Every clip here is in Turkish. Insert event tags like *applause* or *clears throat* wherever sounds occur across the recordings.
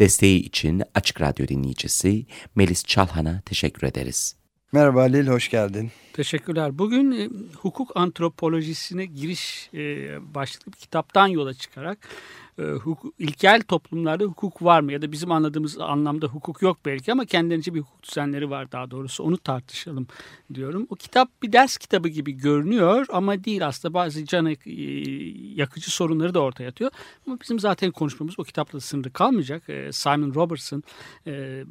Desteği için Açık Radyo dinleyicisi Melis Çalhan'a teşekkür ederiz. Merhaba Halil, hoş geldin. Teşekkürler. Bugün e, hukuk antropolojisine giriş e, başlıklı bir kitaptan yola çıkarak e, hukuk, ilkel toplumlarda hukuk var mı ya da bizim anladığımız anlamda hukuk yok belki ama kendilerince bir hukuk düzenleri var daha doğrusu onu tartışalım diyorum. O kitap bir ders kitabı gibi görünüyor ama değil aslında bazı can e, yakıcı sorunları da ortaya atıyor. Ama bizim zaten konuşmamız o kitapla sınırlı kalmayacak. E, Simon Robertson e,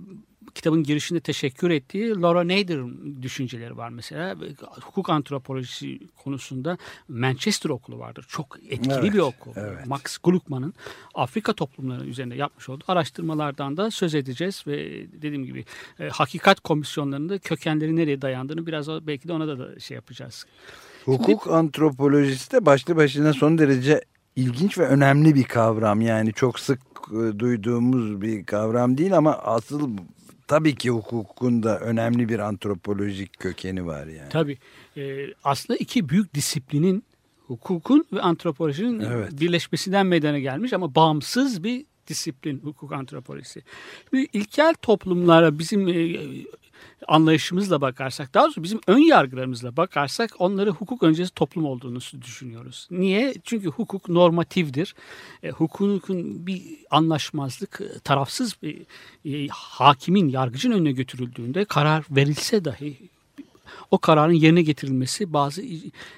kitabın girişinde teşekkür ettiği Laura Nader'ın düşünceleri var mesela. Hukuk antropolojisi konusunda Manchester okulu vardır. Çok etkili Evet, bir okul. evet. Max Gluckman'ın Afrika toplumları üzerinde yapmış olduğu araştırmalardan da söz edeceğiz ve dediğim gibi e, hakikat komisyonlarında kökenleri nereye dayandığını biraz belki de ona da, da şey yapacağız. Hukuk antropolojisi de başlı başına son derece ilginç ve önemli bir kavram. Yani çok sık e, duyduğumuz bir kavram değil ama asıl tabii ki hukukun da önemli bir antropolojik kökeni var yani. Tabii e, aslında iki büyük disiplinin hukukun ve antropolojinin Evet. birleşmesinden meydana gelmiş ama bağımsız bir disiplin hukuk antropolojisi. Şimdi ilkel toplumlara bizim e, anlayışımızla bakarsak daha doğrusu bizim ön yargılarımızla bakarsak onları hukuk öncesi toplum olduğunu düşünüyoruz. Niye? Çünkü hukuk normatifdir. E, hukukun bir anlaşmazlık e, tarafsız bir hakimin yargıcın önüne götürüldüğünde karar verilse dahi o kararın yerine getirilmesi bazı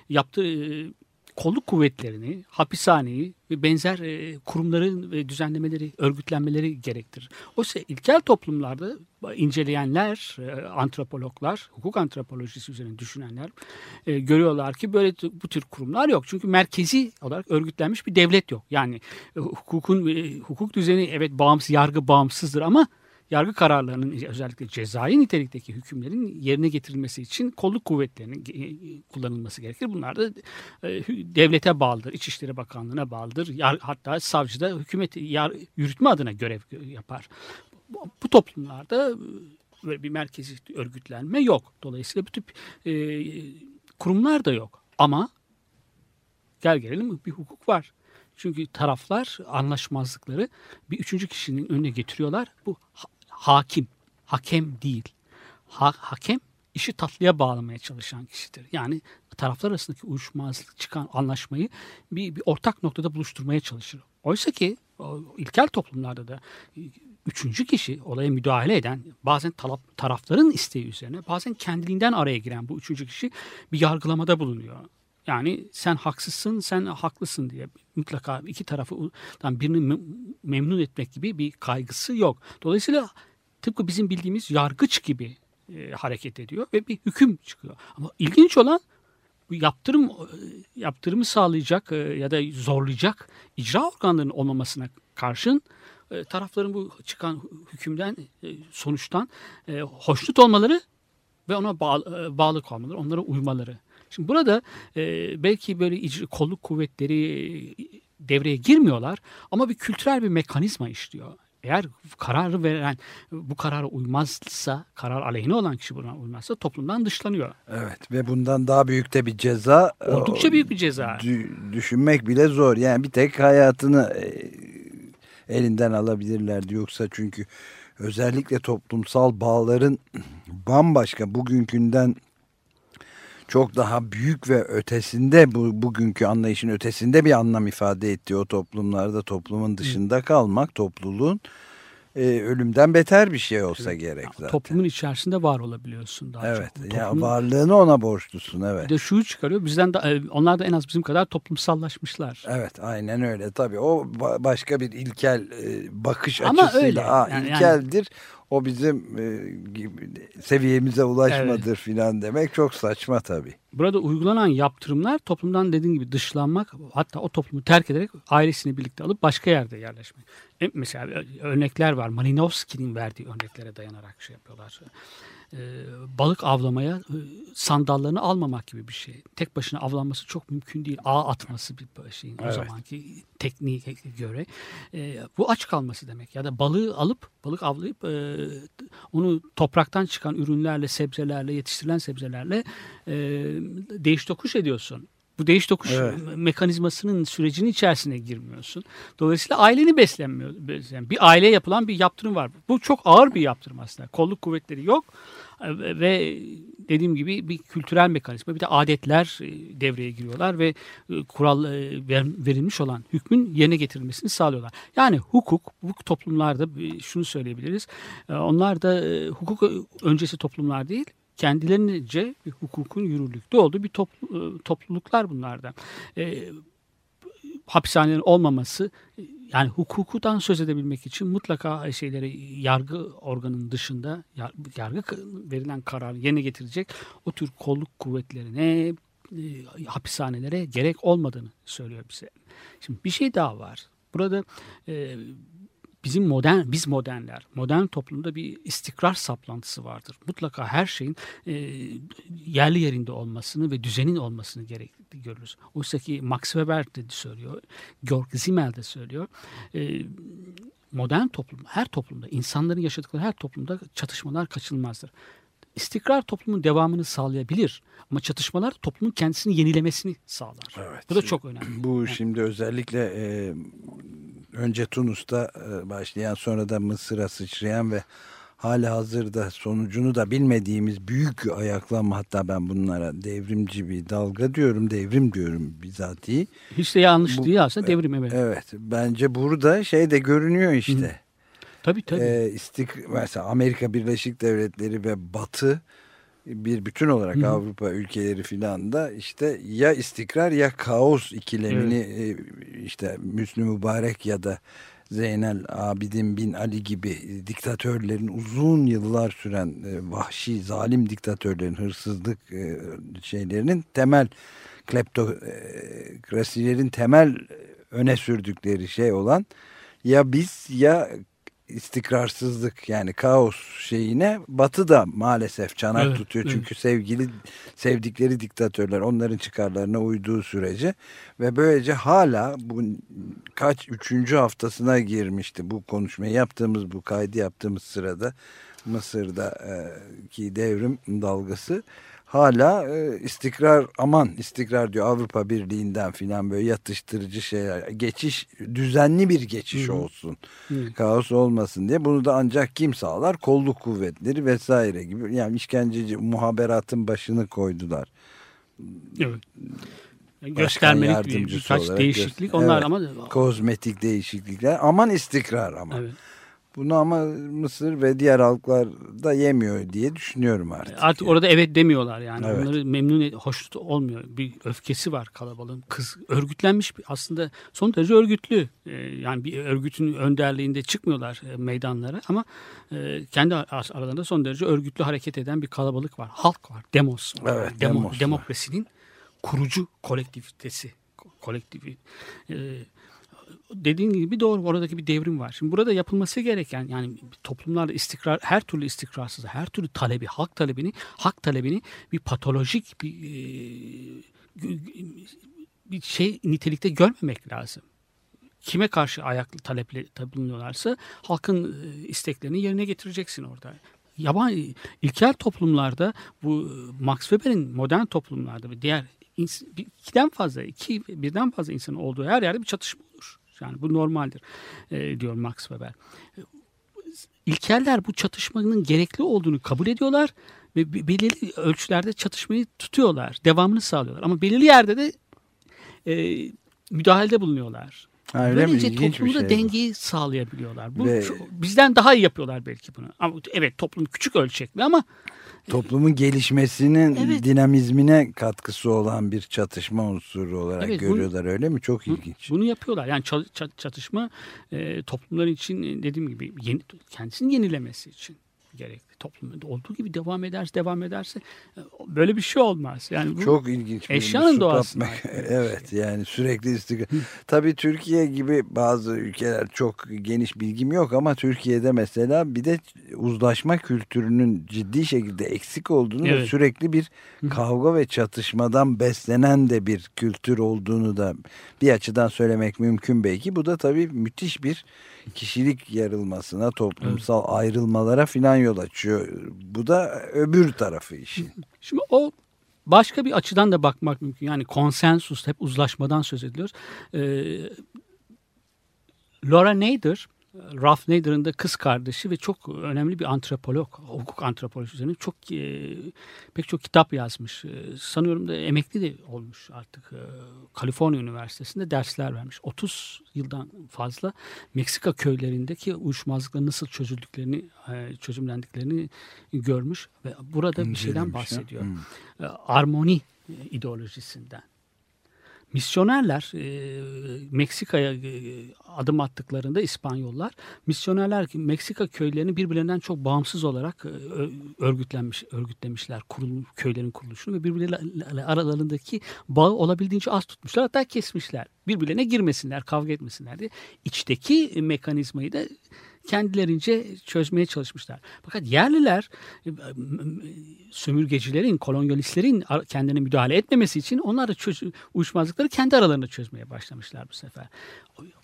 yaptığı kolluk kuvvetlerini, hapishaneyi ve benzer e, kurumların ve düzenlemeleri, örgütlenmeleri gerektirir. Oysa ilkel toplumlarda inceleyenler, e, antropologlar, hukuk antropolojisi üzerine düşünenler e, görüyorlar ki böyle bu tür kurumlar yok. Çünkü merkezi olarak örgütlenmiş bir devlet yok. Yani e, hukukun e, hukuk düzeni evet bağımsız, yargı bağımsızdır ama yargı kararlarının özellikle cezai nitelikteki hükümlerin yerine getirilmesi için kolluk kuvvetlerinin kullanılması gerekir. Bunlar da e, devlete bağlıdır, İçişleri Bakanlığı'na bağlıdır. Hatta savcı da hükümet yürütme adına görev gö- yapar. Bu, toplumlarda e, böyle bir merkezi örgütlenme yok. Dolayısıyla bu tip e, kurumlar da yok. Ama gel gelelim bir hukuk var. Çünkü taraflar anlaşmazlıkları bir üçüncü kişinin önüne getiriyorlar. Bu hakim, hakem değil. Ha- hakem işi tatlıya bağlamaya çalışan kişidir. Yani taraflar arasındaki uyuşmazlık çıkan anlaşmayı bir, bir ortak noktada buluşturmaya çalışır. Oysa ki ilkel toplumlarda da e, üçüncü kişi olaya müdahale eden bazen talap- tarafların isteği üzerine bazen kendiliğinden araya giren bu üçüncü kişi bir yargılamada bulunuyor. Yani sen haksızsın, sen haklısın diye mutlaka iki tarafından birini mem- memnun etmek gibi bir kaygısı yok. Dolayısıyla tıpkı bizim bildiğimiz yargıç gibi e, hareket ediyor ve bir hüküm çıkıyor. Ama ilginç olan bu yaptırım e, yaptırımı sağlayacak e, ya da zorlayacak icra organlarının olmamasına karşın e, tarafların bu çıkan hükümden e, sonuçtan e, hoşnut olmaları ve ona bağlı, e, bağlı kalmaları, onlara uymaları. Şimdi burada e, belki böyle kolluk kuvvetleri e, devreye girmiyorlar ama bir kültürel bir mekanizma işliyor. Eğer kararı veren bu karara uymazsa, karar aleyhine olan kişi buna uymazsa toplumdan dışlanıyor. Evet ve bundan daha büyük de bir ceza. Oldukça o, büyük bir ceza. dü- düşünmek bile zor. Yani bir tek hayatını e, elinden alabilirlerdi yoksa çünkü özellikle toplumsal bağların bambaşka bugünkünden çok daha büyük ve ötesinde bu bugünkü anlayışın ötesinde bir anlam ifade ettiği o toplumlarda toplumun dışında kalmak topluluğun e, ölümden beter bir şey olsa gerek zaten. Toplumun içerisinde var olabiliyorsun daha Evet. çok. Ya Toplumun- varlığını ona borçlusun evet. Bir de şuyu çıkarıyor. Bizden de e, onlar da en az bizim kadar toplumsallaşmışlar. Evet aynen öyle tabii o ba- başka bir ilkel e, bakış Ama açısıyla öyle. Aa, Yani- ilkeldir o bizim e, seviyemize ulaşmadır filan demek çok saçma tabii. Burada uygulanan yaptırımlar toplumdan dediğin gibi dışlanmak hatta o toplumu terk ederek ailesini birlikte alıp başka yerde yerleşmek. E, Mesela örnekler var. Malinowski'nin verdiği örneklere dayanarak şey yapıyorlar. Ee, balık avlamaya e, sandallarını almamak gibi bir şey. Tek başına avlanması çok mümkün değil. Ağ atması bir şeyin o Evet. zamanki tekniğe göre. Ee, bu aç kalması demek. Ya da balığı alıp balık avlayıp e, onu topraktan çıkan ürünlerle, sebzelerle, yetiştirilen sebzelerle e, değiş tokuş ediyorsun. Bu değiş tokuş Evet. mekanizmasının sürecinin içerisine girmiyorsun. Dolayısıyla aileni beslenmiyor. beslen- Bir aileye yapılan bir yaptırım var. Bu çok ağır bir yaptırım aslında. Kolluk kuvvetleri yok ve dediğim gibi bir kültürel mekanizma bir de adetler devreye giriyorlar ve kural ver- verilmiş olan hükmün yerine getirilmesini sağlıyorlar. Yani hukuk bu toplumlarda şunu söyleyebiliriz. Onlar da hukuk öncesi toplumlar değil kendilerince hukukun yürürlükte olduğu bir toplu- e, topluluklar bunlarda. E, hapishanelerin olmaması yani hukukudan söz edebilmek için mutlaka şeyleri yargı organının dışında yar- yargı verilen kararı yerine getirecek o tür kolluk kuvvetlerine e, hapishanelere gerek olmadığını söylüyor bize. Şimdi bir şey daha var. Burada e, bizim modern biz modernler modern toplumda bir istikrar saplantısı vardır. Mutlaka her şeyin e, yerli yerinde olmasını ve düzenin olmasını gerekli görürüz. Oysa ki Max Weber de söylüyor, Georg Simmel de söylüyor. E, modern toplum, her toplumda, insanların yaşadıkları her toplumda çatışmalar kaçınılmazdır. İstikrar toplumun devamını sağlayabilir ama çatışmalar toplumun kendisini yenilemesini sağlar. Evet. Bu da çok önemli. Bu şimdi özellikle e, önce Tunus'ta e, başlayan sonra da Mısır'a sıçrayan ve hala hazırda sonucunu da bilmediğimiz büyük ayaklanma hatta ben bunlara devrimci bir dalga diyorum devrim diyorum bizatihi. Hiç de yanlış Bu- değil aslında devrim evet. Evet bence burada şey de görünüyor işte. Tabii tabii. Ee, istik mesela Amerika Birleşik Devletleri ve Batı bir bütün olarak Avrupa ülkeleri filan da işte ya istikrar ya kaos ikilemini e, işte Müslü Mübarek ya da Zeynel Abidin bin Ali gibi diktatörlerin uzun yıllar süren e, vahşi zalim diktatörlerin hırsızlık e, şeylerinin temel kleptokrasilerin temel öne sürdükleri şey olan ya biz ya istikrarsızlık yani kaos şeyine Batı da maalesef çanak Evet, tutuyor. evet. Çünkü sevgili sevdikleri diktatörler onların çıkarlarına uyduğu sürece ve böylece hala bu kaç üçüncü haftasına girmişti bu konuşmayı yaptığımız bu kaydı yaptığımız sırada Mısır'daki devrim dalgası hala e, istikrar aman istikrar diyor Avrupa Birliği'nden filan böyle yatıştırıcı şeyler geçiş düzenli bir geçiş olsun Hı. kaos olmasın diye bunu da ancak kim sağlar kolluk kuvvetleri vesaire gibi yani işkenceci muhaberatın başını koydular. Evet. Göstermelik bir, birkaç değişiklik göster- onlar Evet. ama Kozmetik değişiklikler aman istikrar ama. evet. Bunu ama Mısır ve diğer halklar da yemiyor diye düşünüyorum artık. Artık orada evet demiyorlar yani. Evet. Onları memnun et, hoş olmuyor. Bir öfkesi var kalabalığın. Kız örgütlenmiş bir aslında son derece örgütlü. Ee, yani bir örgütün önderliğinde çıkmıyorlar e, meydanlara ama e, kendi ar- aralarında son derece örgütlü hareket eden bir kalabalık var. Halk var. Demos. var. Evet, Demo- demos var. demokrasinin kurucu kolektivitesi. Ko- Kolektivi. E, dediğin gibi doğru oradaki bir devrim var. Şimdi burada yapılması gereken yani toplumlarda istikrar her türlü istikrarsız her türlü talebi halk talebini hak talebini bir patolojik bir e, bir şey nitelikte görmemek lazım. Kime karşı ayaklı taleple bulunuyorlarsa halkın e, isteklerini yerine getireceksin orada. Yaban ilkel toplumlarda bu e, Max Weber'in modern toplumlarda ve diğer ikiden fazla, iki birden fazla insanın olduğu her yerde bir çatışma olur. Yani bu normaldir e, diyor Max Weber. İlkeller bu çatışmanın gerekli olduğunu kabul ediyorlar ve be- belirli ölçülerde çatışmayı tutuyorlar, devamını sağlıyorlar. Ama belirli yerde de e, müdahalede bulunuyorlar. Ha? Böylece toplumda şey bu. dengeyi sağlayabiliyorlar. Bu Ve- bizden daha iyi yapıyorlar belki bunu. Ama evet toplum küçük ölçekli ama Toplumun gelişmesinin Evet. dinamizmine katkısı olan bir çatışma unsuru olarak Evet, bunu- görüyorlar öyle mi? Çok ilginç. bunu yapıyorlar. Yani ça- ça- çatışma e, toplumlar için e, dediğim gibi yeni, kendisini yenilemesi için. Gerekli. Toplumda olduğu gibi devam ederse devam ederse e, böyle bir şey olmaz. Yani bu Çok ilginç. bir eşyanın Mek- ait bir şey. *laughs* Evet yani sürekli istikrar. Tabii Türkiye gibi bazı ülkeler çok geniş bilgim yok ama Türkiye'de mesela bir de uzlaşma kültürünün ciddi şekilde eksik olduğunu ve Evet. sürekli bir kavga ve çatışmadan beslenen de bir kültür olduğunu da bir açıdan söylemek mümkün belki. Bu da tabii müthiş bir kişilik yarılmasına, toplumsal ayrılmalara filan yol açıyor. Bu da öbür tarafı işin. Şimdi o başka bir açıdan da bakmak mümkün. Yani konsensus, hep uzlaşmadan söz ediyoruz. Ee, Laura Nader, Ralph Nader'ın da kız kardeşi ve çok önemli bir antropolog, hukuk antropolojisi üzerine çok e, pek çok kitap yazmış. E, sanıyorum da emekli de olmuş artık. E, Kaliforniya Üniversitesi'nde dersler vermiş. 30 yıldan fazla Meksika köylerindeki uyuşmazlıkların nasıl çözüldüklerini, e, çözümlendiklerini görmüş ve burada bir şeyden bahsediyor. Hmm. E, Armoni ideolojisinden. Misyonerler e, Meksika'ya e, adım attıklarında İspanyollar misyonerler Meksika köylerini birbirlerinden çok bağımsız olarak e, örgütlenmiş örgütlemişler kurul, köylerin kuruluşunu ve birbirleriyle aralarındaki bağı olabildiğince az tutmuşlar hatta kesmişler. Birbirlerine girmesinler, kavga etmesinler diye. İçteki mekanizmayı da kendilerince çözmeye çalışmışlar. Fakat yerliler e, sömürgecilerin, kolonyalistlerin kendine müdahale etmemesi için onlar da çöz, uyuşmazlıkları kendi aralarında çözmeye başlamışlar bu sefer.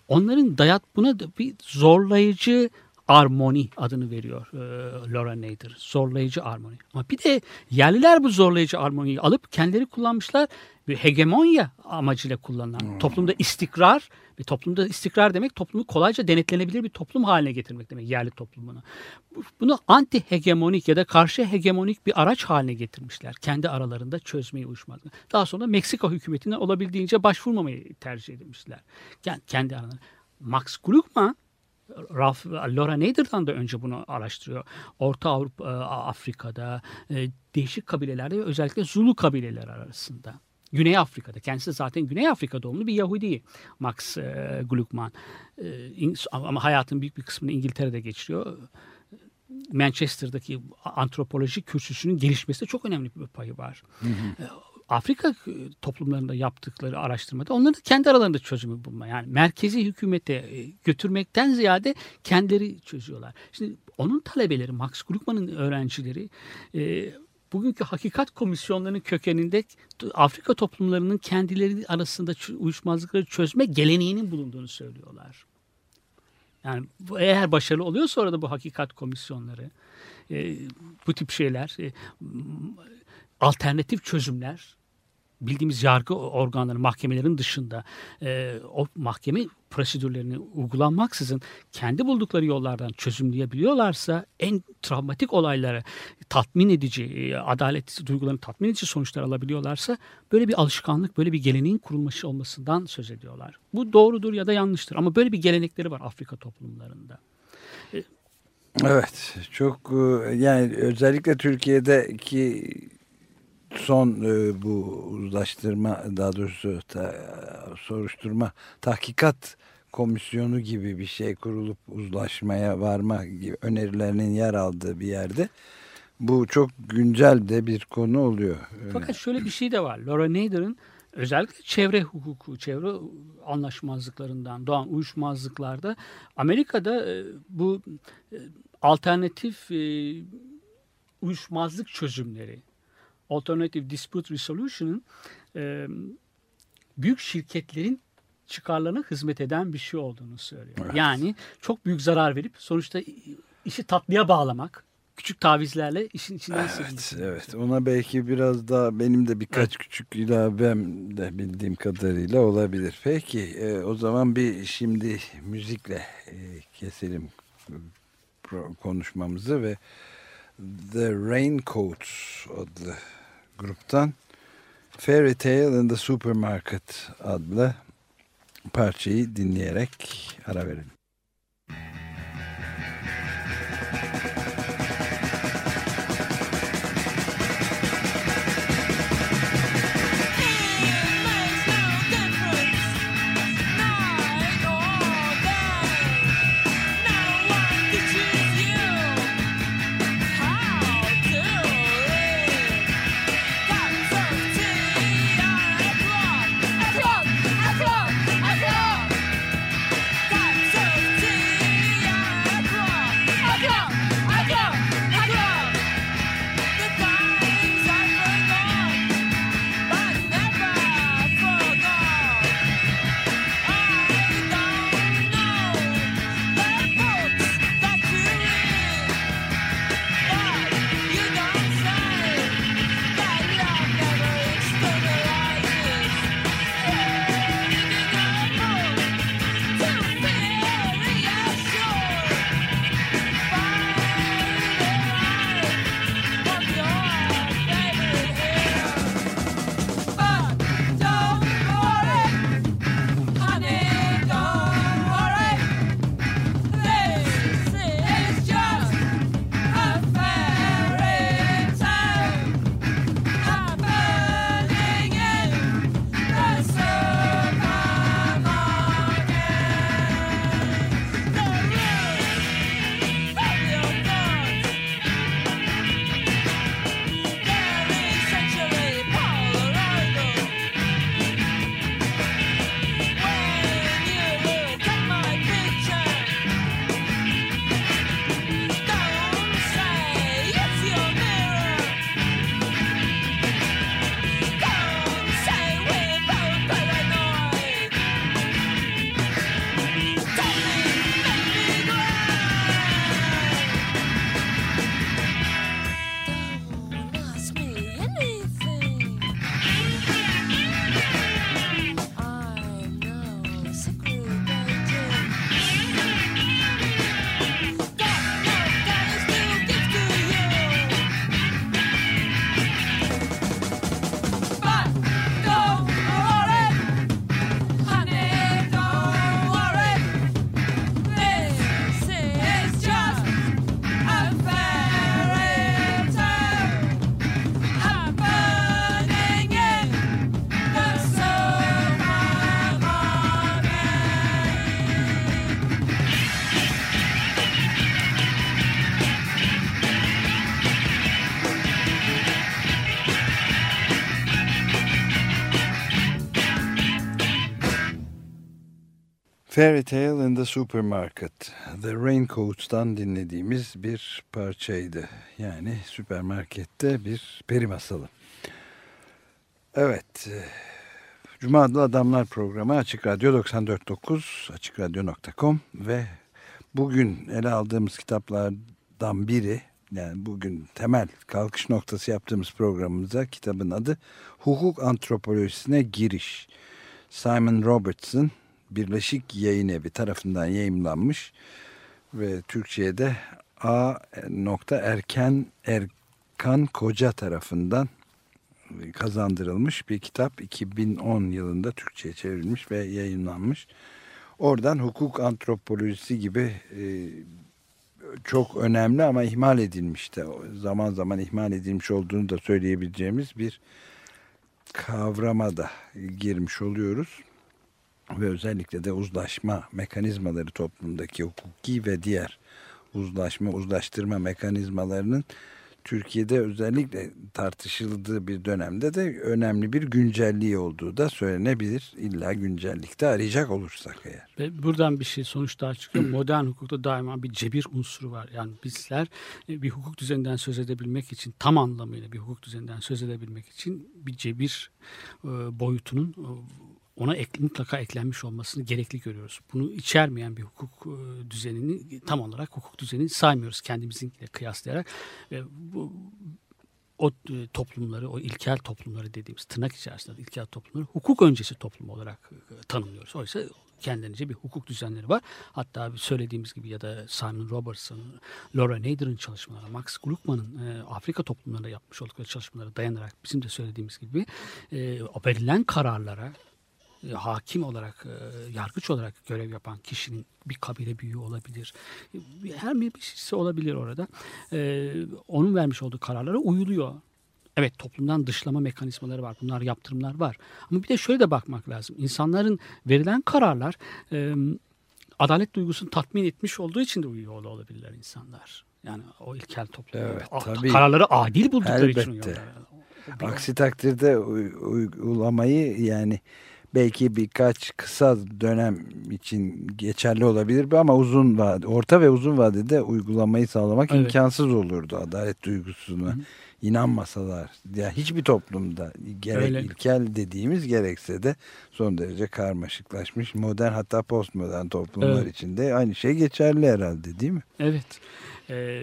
Onların dayat buna bir zorlayıcı armoni adını veriyor e, Laura Nader. Zorlayıcı armoni. Ama bir de yerliler bu zorlayıcı armoniyi alıp kendileri kullanmışlar ve hegemonya amacıyla kullanılan toplumda istikrar ve toplumda istikrar demek toplumu kolayca denetlenebilir bir toplum haline getirmek demek yerli toplumunu. Bu- Bunu anti hegemonik ya da karşı hegemonik bir araç haline getirmişler. Kendi aralarında çözmeyi uyuşmazlığı. Daha sonra Meksika hükümetinden olabildiğince başvurmamayı tercih etmişler. Yani kendi aralarında. Max Gluckman Ralph, Laura Nader'dan da önce bunu araştırıyor. Orta Avrupa, e, Afrika'da, e, değişik kabilelerde ve özellikle Zulu kabileler arasında. Güney Afrika'da. Kendisi zaten Güney Afrika doğumlu bir Yahudi Max e, Gluckman. E, ama hayatın büyük bir kısmını İngiltere'de geçiriyor. Manchester'daki antropoloji kürsüsünün gelişmesinde çok önemli bir payı var. E, Afrika e, toplumlarında yaptıkları araştırmada onların kendi aralarında çözümü bulma. Yani merkezi hükümete e, götürmekten ziyade kendileri çözüyorlar. Şimdi onun talebeleri, Max Gluckman'ın öğrencileri e, bugünkü hakikat komisyonlarının kökeninde Afrika toplumlarının kendileri arasında uyuşmazlıkları çözme geleneğinin bulunduğunu söylüyorlar. Yani eğer başarılı oluyorsa orada bu hakikat komisyonları, e, bu tip şeyler, e, alternatif çözümler, bildiğimiz yargı organları, mahkemelerin dışında e, o mahkeme prosedürlerini uygulanmaksızın kendi buldukları yollardan çözümleyebiliyorlarsa en travmatik olayları tatmin edici, e, adalet duygularını tatmin edici sonuçlar alabiliyorlarsa böyle bir alışkanlık, böyle bir geleneğin kurulması olmasından söz ediyorlar. Bu doğrudur ya da yanlıştır ama böyle bir gelenekleri var Afrika toplumlarında. Evet çok e, yani özellikle Türkiye'deki son e, bu uzlaştırma daha doğrusu ta- soruşturma tahkikat komisyonu gibi bir şey kurulup uzlaşmaya varma gibi önerilerinin yer aldığı bir yerde bu çok güncel de bir konu oluyor. Fakat şöyle bir şey de var. Laura Nader'ın özellikle çevre hukuku, çevre anlaşmazlıklarından doğan uyuşmazlıklarda Amerika'da e, bu e, alternatif e, uyuşmazlık çözümleri, Alternative Dispute Resolution'ın e, büyük şirketlerin çıkarlarına hizmet eden bir şey olduğunu söylüyor. Yani çok büyük zarar verip sonuçta işi tatlıya bağlamak, küçük tavizlerle işin içinden Evet, evet. Ona belki biraz daha benim de birkaç küçük ilavem de bildiğim kadarıyla olabilir. Peki e, o zaman bir şimdi müzikle e, keselim konuşmamızı ve The Raincoats adlı gruptan Fairy Tale in the Supermarket adlı parçayı dinleyerek ara verelim. Fairy Tale in the Supermarket. The Raincoats'tan dinlediğimiz bir parçaydı. Yani süpermarkette bir peri masalı. Evet. e, Cuma adlı Adamlar programı Açık Radyo 94.9 AçıkRadyo.com ve bugün ele aldığımız kitaplardan biri yani bugün temel kalkış noktası yaptığımız programımıza kitabın adı Hukuk Antropolojisine Giriş. Simon Robertson Birleşik Yayın Evi tarafından yayımlanmış ve Türkçe'ye de A. Erken Erkan Koca tarafından kazandırılmış bir kitap 2010 yılında Türkçe'ye çevrilmiş ve yayınlanmış. Oradan hukuk antropolojisi gibi e, çok önemli ama ihmal edilmiş de zaman zaman ihmal edilmiş olduğunu da söyleyebileceğimiz bir kavrama da girmiş oluyoruz. Ve özellikle de uzlaşma mekanizmaları toplumdaki hukuki ve diğer uzlaşma, uzlaştırma mekanizmalarının Türkiye'de özellikle tartışıldığı bir dönemde de önemli bir güncelliği olduğu da söylenebilir. İlla güncellikte arayacak olursak eğer. Ve buradan bir şey sonuç daha çıkıyor. Modern hukukta daima bir cebir unsuru var. Yani bizler e, bir hukuk düzeninden söz edebilmek için tam anlamıyla bir hukuk düzeninden söz edebilmek için bir cebir e, boyutunun e, ona ek, mutlaka eklenmiş olmasını gerekli görüyoruz. Bunu içermeyen bir hukuk e, düzenini tam olarak hukuk düzenini saymıyoruz kendimizinkiyle kıyaslayarak. E, bu o e, toplumları, o ilkel toplumları dediğimiz tırnak içerisinde ilkel toplumları hukuk öncesi toplum olarak e, tanımlıyoruz. Oysa kendilerince bir hukuk düzenleri var. Hatta söylediğimiz gibi ya da Simon Robertson, Laura Nader'ın çalışmaları, Max Gluckman'ın e, Afrika toplumlarında yapmış oldukları çalışmalara dayanarak bizim de söylediğimiz gibi e, verilen kararlara hakim olarak, e, yargıç olarak görev yapan kişinin bir kabile büyüğü olabilir. E, Her bir birisi olabilir orada. E, onun vermiş olduğu kararlara uyuluyor. Evet toplumdan dışlama mekanizmaları var. Bunlar yaptırımlar var. Ama bir de şöyle de bakmak lazım. İnsanların verilen kararlar e, adalet duygusunu tatmin etmiş olduğu için de uyuyor olabilirler insanlar. Yani o ilkel toplum. Evet, tabii. Kararları adil buldukları için Elbette. uyuyorlar. O bir- Aksi takdirde uy- uygulamayı yani belki birkaç kısa dönem için geçerli olabilir ama uzun vade, orta ve uzun vadede uygulamayı sağlamak Evet. imkansız olurdu adalet duygusuna. inanmasalar ya hiçbir toplumda gerek Öyle. ilkel dediğimiz gerekse de son derece karmaşıklaşmış modern hatta postmodern toplumlar Evet. içinde aynı şey geçerli herhalde değil mi? Evet. Ee,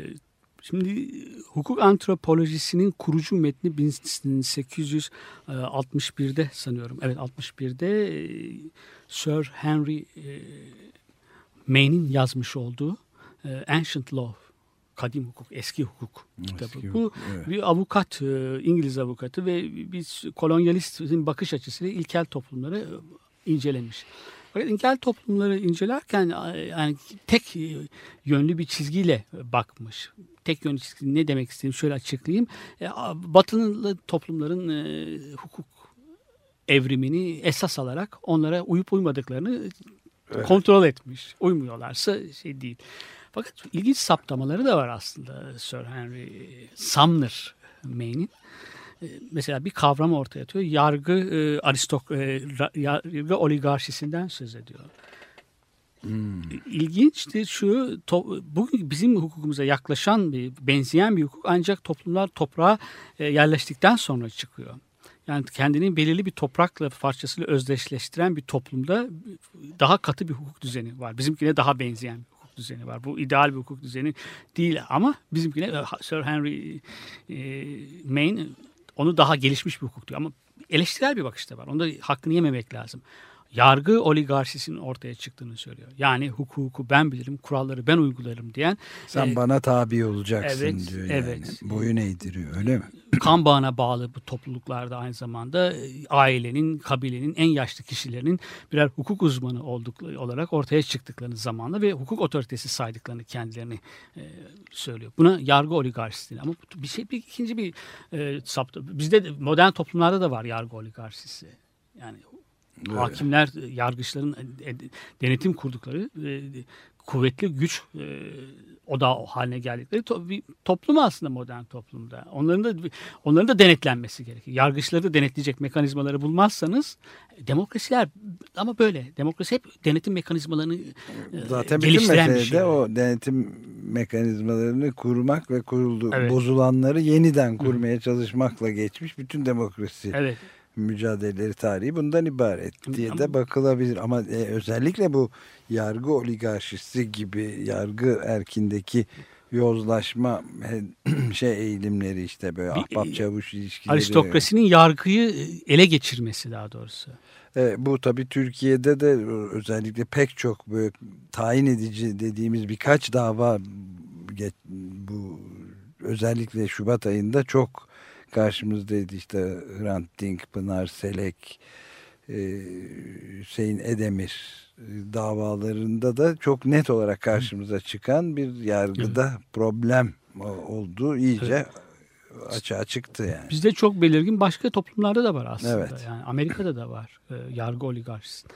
şimdi hukuk antropolojisinin kurucu metni 1861'de sanıyorum. Evet 61'de e, Sir Henry e, Mayne'in yazmış olduğu e, Ancient Law, kadim hukuk, eski hukuk kitabı. Eski Bu hukuk, evet. bir avukat, e, İngiliz avukatı ve biz kolonyalistin bakış açısıyla ilkel toplumları e, incelemiş. Fakat ilkel toplumları incelerken e, yani tek e, yönlü bir çizgiyle bakmış. Tek yönlü çizgi ne demek istediğimi şöyle açıklayayım. E, Batılı toplumların e, hukuk evrimini esas alarak onlara uyup uymadıklarını kontrol etmiş. Uymuyorlarsa şey değil. Fakat ilginç saptamaları da var aslında Sir Henry Sumner Mayne'in. E, Mesela bir kavram ortaya atıyor. Yargı e, aristok e, yargı oligarşisinden söz ediyor. İlginçti şu to, bugün bizim hukukumuza yaklaşan bir benzeyen bir hukuk ancak toplumlar toprağa e, yerleştikten sonra çıkıyor. Yani kendini belirli bir toprakla parçasıyla özdeşleştiren bir toplumda daha katı bir hukuk düzeni var. Bizimkine daha benzeyen bir hukuk düzeni var. Bu ideal bir hukuk düzeni değil ama bizimkine e, Sir Henry e, Mayne onu daha gelişmiş bir hukuk diyor. Ama eleştirel bir bakışta var. Onda hakkını yememek lazım. Yargı oligarşisinin ortaya çıktığını söylüyor. Yani hukuku ben bilirim, kuralları ben uygularım diyen Sen e, bana tabi olacaksın evet, diyor yani. evet. Boyun eğdiriyor öyle mi? *clears throat* kan bağına bağlı bu topluluklarda aynı zamanda e, ailenin, kabilenin en yaşlı kişilerinin birer hukuk uzmanı oldukları olarak ortaya çıktıklarını zamanla ve hukuk otoritesi saydıklarını kendilerini e, söylüyor. Buna yargı oligarşisi deniyor. Ama bir şey bir ikinci bir e, saptı. Bizde de, modern toplumlarda da var yargı oligarşisi. Yani Hakimler, yargıçların e, denetim kurdukları e, kuvvetli güç e, odağı haline geldikleri to, bir toplum aslında modern toplumda. Onların da onların da denetlenmesi gerekir. Yargıçları da denetleyecek mekanizmaları bulmazsanız demokrasiler ama böyle demokrasi hep denetim mekanizmalarını e, Zaten geliştiren bir mesele şey. de o denetim mekanizmalarını kurmak ve kuruldu Evet. bozulanları yeniden kurmaya çalışmakla geçmiş bütün demokrasi Evet. Mücadeleleri tarihi bundan ibaret diye de bakılabilir. Ama e, özellikle bu yargı oligarşisi gibi yargı erkindeki yozlaşma e, *clears throat* şey eğilimleri işte böyle Bir- ahbap çavuş ilişkileri. Aristokrasinin yargıyı e, ele geçirmesi daha doğrusu. E, bu tabii Türkiye'de de özellikle pek çok böyle tayin edici dediğimiz birkaç dava bu özellikle Şubat ayında çok karşımızdaydı işte Hrant Dink, Pınar Selek, e, Hüseyin Edemir davalarında da çok net olarak karşımıza çıkan bir yargıda problem oldu. iyice açığa çıktı yani. Bizde çok belirgin başka toplumlarda da var aslında. Evet. Yani Amerika'da da var e, yargı oligarşisi.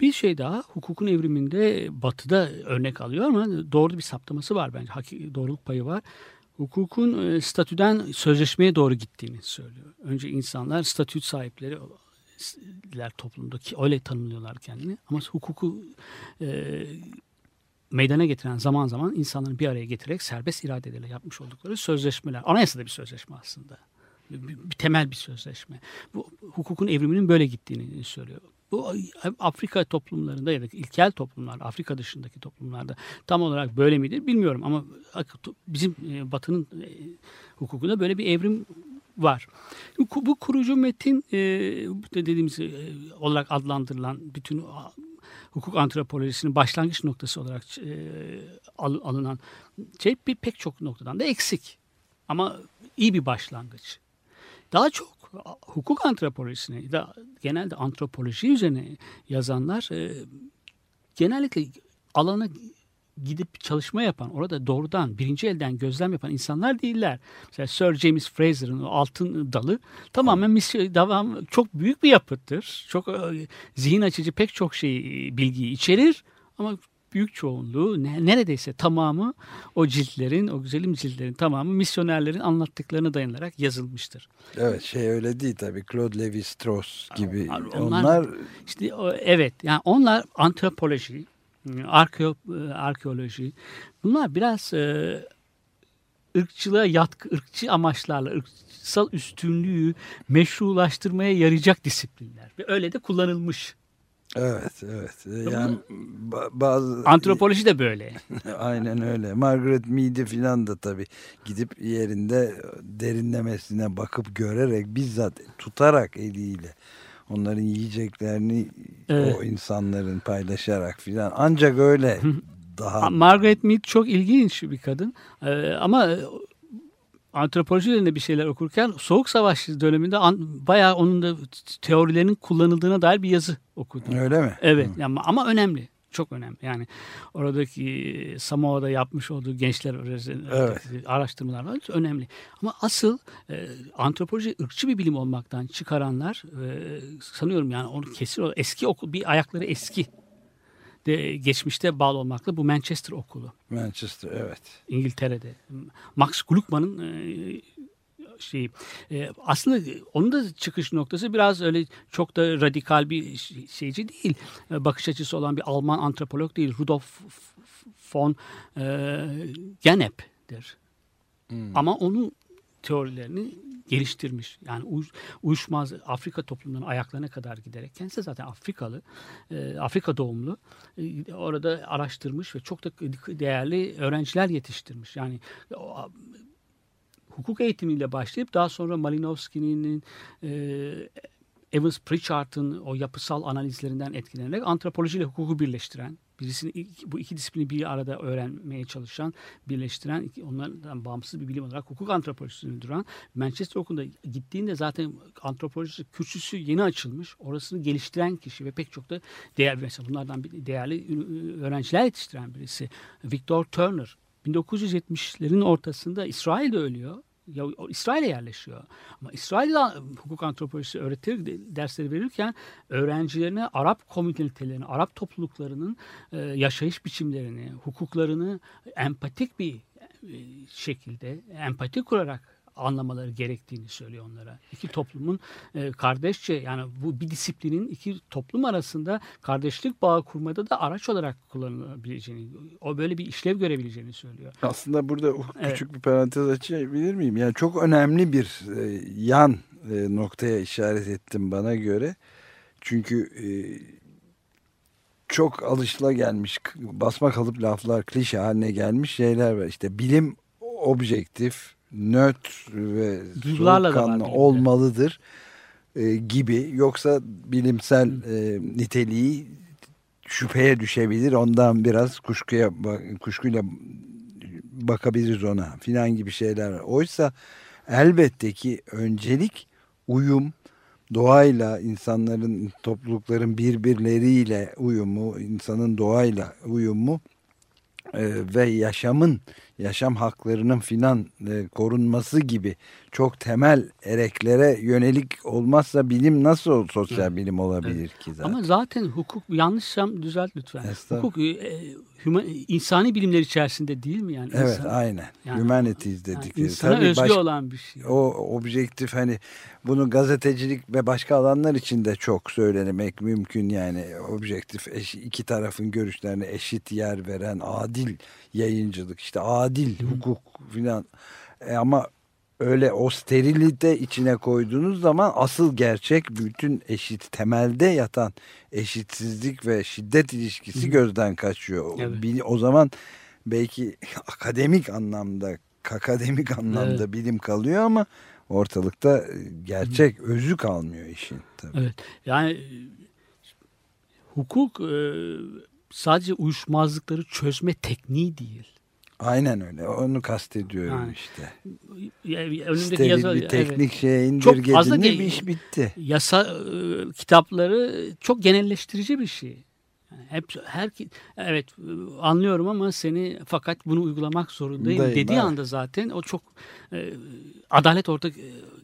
Bir şey daha hukukun evriminde batıda örnek alıyor ama doğru bir saptaması var bence. Doğruluk payı var. Hukukun e, statüden sözleşmeye doğru gittiğini söylüyor. Önce insanlar statü sahipleri ler toplumdaki öyle tanımlıyorlar kendini. Ama hukuku e, meydana getiren zaman zaman insanların bir araya getirerek serbest iradeleriyle yapmış oldukları sözleşmeler. Anayasada bir sözleşme aslında. Bir, bir temel bir sözleşme. Bu hukukun evriminin böyle gittiğini söylüyor. Bu Afrika toplumlarında ya da ilkel toplumlarda, Afrika dışındaki toplumlarda tam olarak böyle midir bilmiyorum ama bizim e, Batı'nın e, hukukunda böyle bir evrim var. Bu, kurucu metin e, dediğimiz olarak adlandırılan bütün hukuk antropolojisinin başlangıç noktası olarak al, alınan şey bir pek çok noktadan da eksik. Ama iyi bir başlangıç. Daha çok hukuk antropolojisine da genelde antropoloji üzerine yazanlar e, genellikle alana gidip çalışma yapan, orada doğrudan birinci elden gözlem yapan insanlar değiller. Mesela Sir James Fraser'ın altın dalı tamamen misyon, devam, çok büyük bir yapıttır. Çok e, zihin açıcı pek çok şey bilgiyi içerir ama büyük çoğunluğu neredeyse tamamı o ciltlerin, o güzelim ciltlerin tamamı misyonerlerin anlattıklarına dayanarak yazılmıştır. Evet şey öyle değil tabii. Claude Lévi-Strauss gibi. Onlar, onlar işte evet yani onlar antropoloji, arkeo, arkeoloji bunlar biraz e, ırkçılığa yatkı, ırkçı amaçlarla, ırksal üstünlüğü meşrulaştırmaya yarayacak disiplinler. Ve öyle de kullanılmış. Evet, evet. Yani bazı *laughs* antropoloji de böyle. *laughs* Aynen öyle. Margaret Mead'i filan da tabii gidip yerinde derinlemesine bakıp görerek bizzat tutarak eliyle onların yiyeceklerini evet. o insanların paylaşarak filan ancak öyle *laughs* daha Margaret Mead çok ilginç bir kadın ee, ama antropoloji üzerinde bir şeyler okurken Soğuk Savaş döneminde an, bayağı onun da teorilerinin kullanıldığına dair bir yazı okudum. Öyle mi? Evet yani, ama önemli. Çok önemli. Yani oradaki Samoa'da yapmış olduğu gençler evet. araştırmalar var. Önemli. Ama asıl e, antropoloji ırkçı bir bilim olmaktan çıkaranlar e, sanıyorum yani onu kesin eski okul bir ayakları eski de geçmişte bağlı olmakla bu Manchester okulu. Manchester evet. İngiltere'de. Max Gluckman'ın e, şey e, aslında onun da çıkış noktası biraz öyle çok da radikal bir şeyci değil. E, bakış açısı olan bir Alman antropolog değil. Rudolf von e, Genep'tir. Hmm. Ama onun teorilerini geliştirmiş. Yani uy, uyuşmaz Afrika toplumlarının ayaklarına kadar giderek kendisi zaten Afrikalı, e, Afrika doğumlu. E, orada araştırmış ve çok da değerli öğrenciler yetiştirmiş. Yani o, hukuk eğitimiyle başlayıp daha sonra Malinowski'nin e, Evans Pritchard'ın o yapısal analizlerinden etkilenerek antropoloji ile hukuku birleştiren, birisini bu iki disiplini bir arada öğrenmeye çalışan, birleştiren, onlardan bağımsız bir bilim olarak hukuk antropolojisini duran Manchester Okulu'nda gittiğinde zaten antropolojisi kürsüsü yeni açılmış. Orasını geliştiren kişi ve pek çok da değer mesela bunlardan bir değerli öğrenciler yetiştiren birisi. Victor Turner 1970'lerin ortasında İsrail'de ölüyor. Ya, İsrail'e yerleşiyor. Ama İsrail'de hukuk antropolojisi öğretir dersleri verirken öğrencilerine Arap komünitelerini, Arap topluluklarının e, yaşayış biçimlerini, hukuklarını empatik bir e, şekilde empati kurarak anlamaları gerektiğini söylüyor onlara. İki toplumun e, kardeşçe yani bu bir disiplinin iki toplum arasında kardeşlik bağı kurmada da araç olarak kullanılabileceğini, o böyle bir işlev görebileceğini söylüyor. Aslında burada Evet. küçük bir parantez açabilir miyim? Yani çok önemli bir e, yan e, noktaya işaret ettim bana göre. Çünkü e, çok alışılagelmiş, k- basma kalıp laflar, klişe haline gelmiş şeyler var. İşte bilim objektif, nötr ve Duygularla soğukkanlı olmalıdır e, gibi. Yoksa bilimsel e, niteliği şüpheye düşebilir. Ondan biraz kuşkuya kuşkuyla bakabiliriz ona filan gibi şeyler var. Oysa elbette ki öncelik uyum, doğayla, insanların, toplulukların birbirleriyle uyumu, insanın doğayla uyumu ve yaşamın, yaşam haklarının filan e, korunması gibi çok temel ereklere yönelik olmazsa bilim nasıl sosyal bilim olabilir ki zaten? Ama zaten hukuk yanlışsam düzelt lütfen. Hukuk e, hüma- insani bilimler içerisinde değil mi yani? Evet İnsan- aynen. Yani- Humanities yani dedikleri. insana Tabii özgü baş- olan bir şey. o objektif hani bunu gazetecilik ve başka alanlar için de çok söylemek mümkün yani objektif eş- iki tarafın görüşlerine eşit yer veren adil yayıncılık işte adil hukuk filan E ama öyle o sterilite içine koyduğunuz zaman asıl gerçek bütün eşit temelde yatan eşitsizlik ve şiddet ilişkisi gözden kaçıyor. Evet. O zaman belki *laughs* akademik anlamda akademik anlamda Evet. bilim kalıyor ama ortalıkta e, gerçek özü kalmıyor işin tabii. Evet. Yani hukuk e, sadece uyuşmazlıkları çözme tekniği değil. Aynen öyle. Onu kastediyorum Yani, işte. Ya- Önümdeki Steril bir evet. teknik şeye indirgedin mi ge- bir iş bitti. yasa e, kitapları çok genelleştirici bir şey. Hep her evet e, anlıyorum ama seni fakat bunu uygulamak zorundayım Dayım, dediği evet. anda zaten o çok e, adalet orada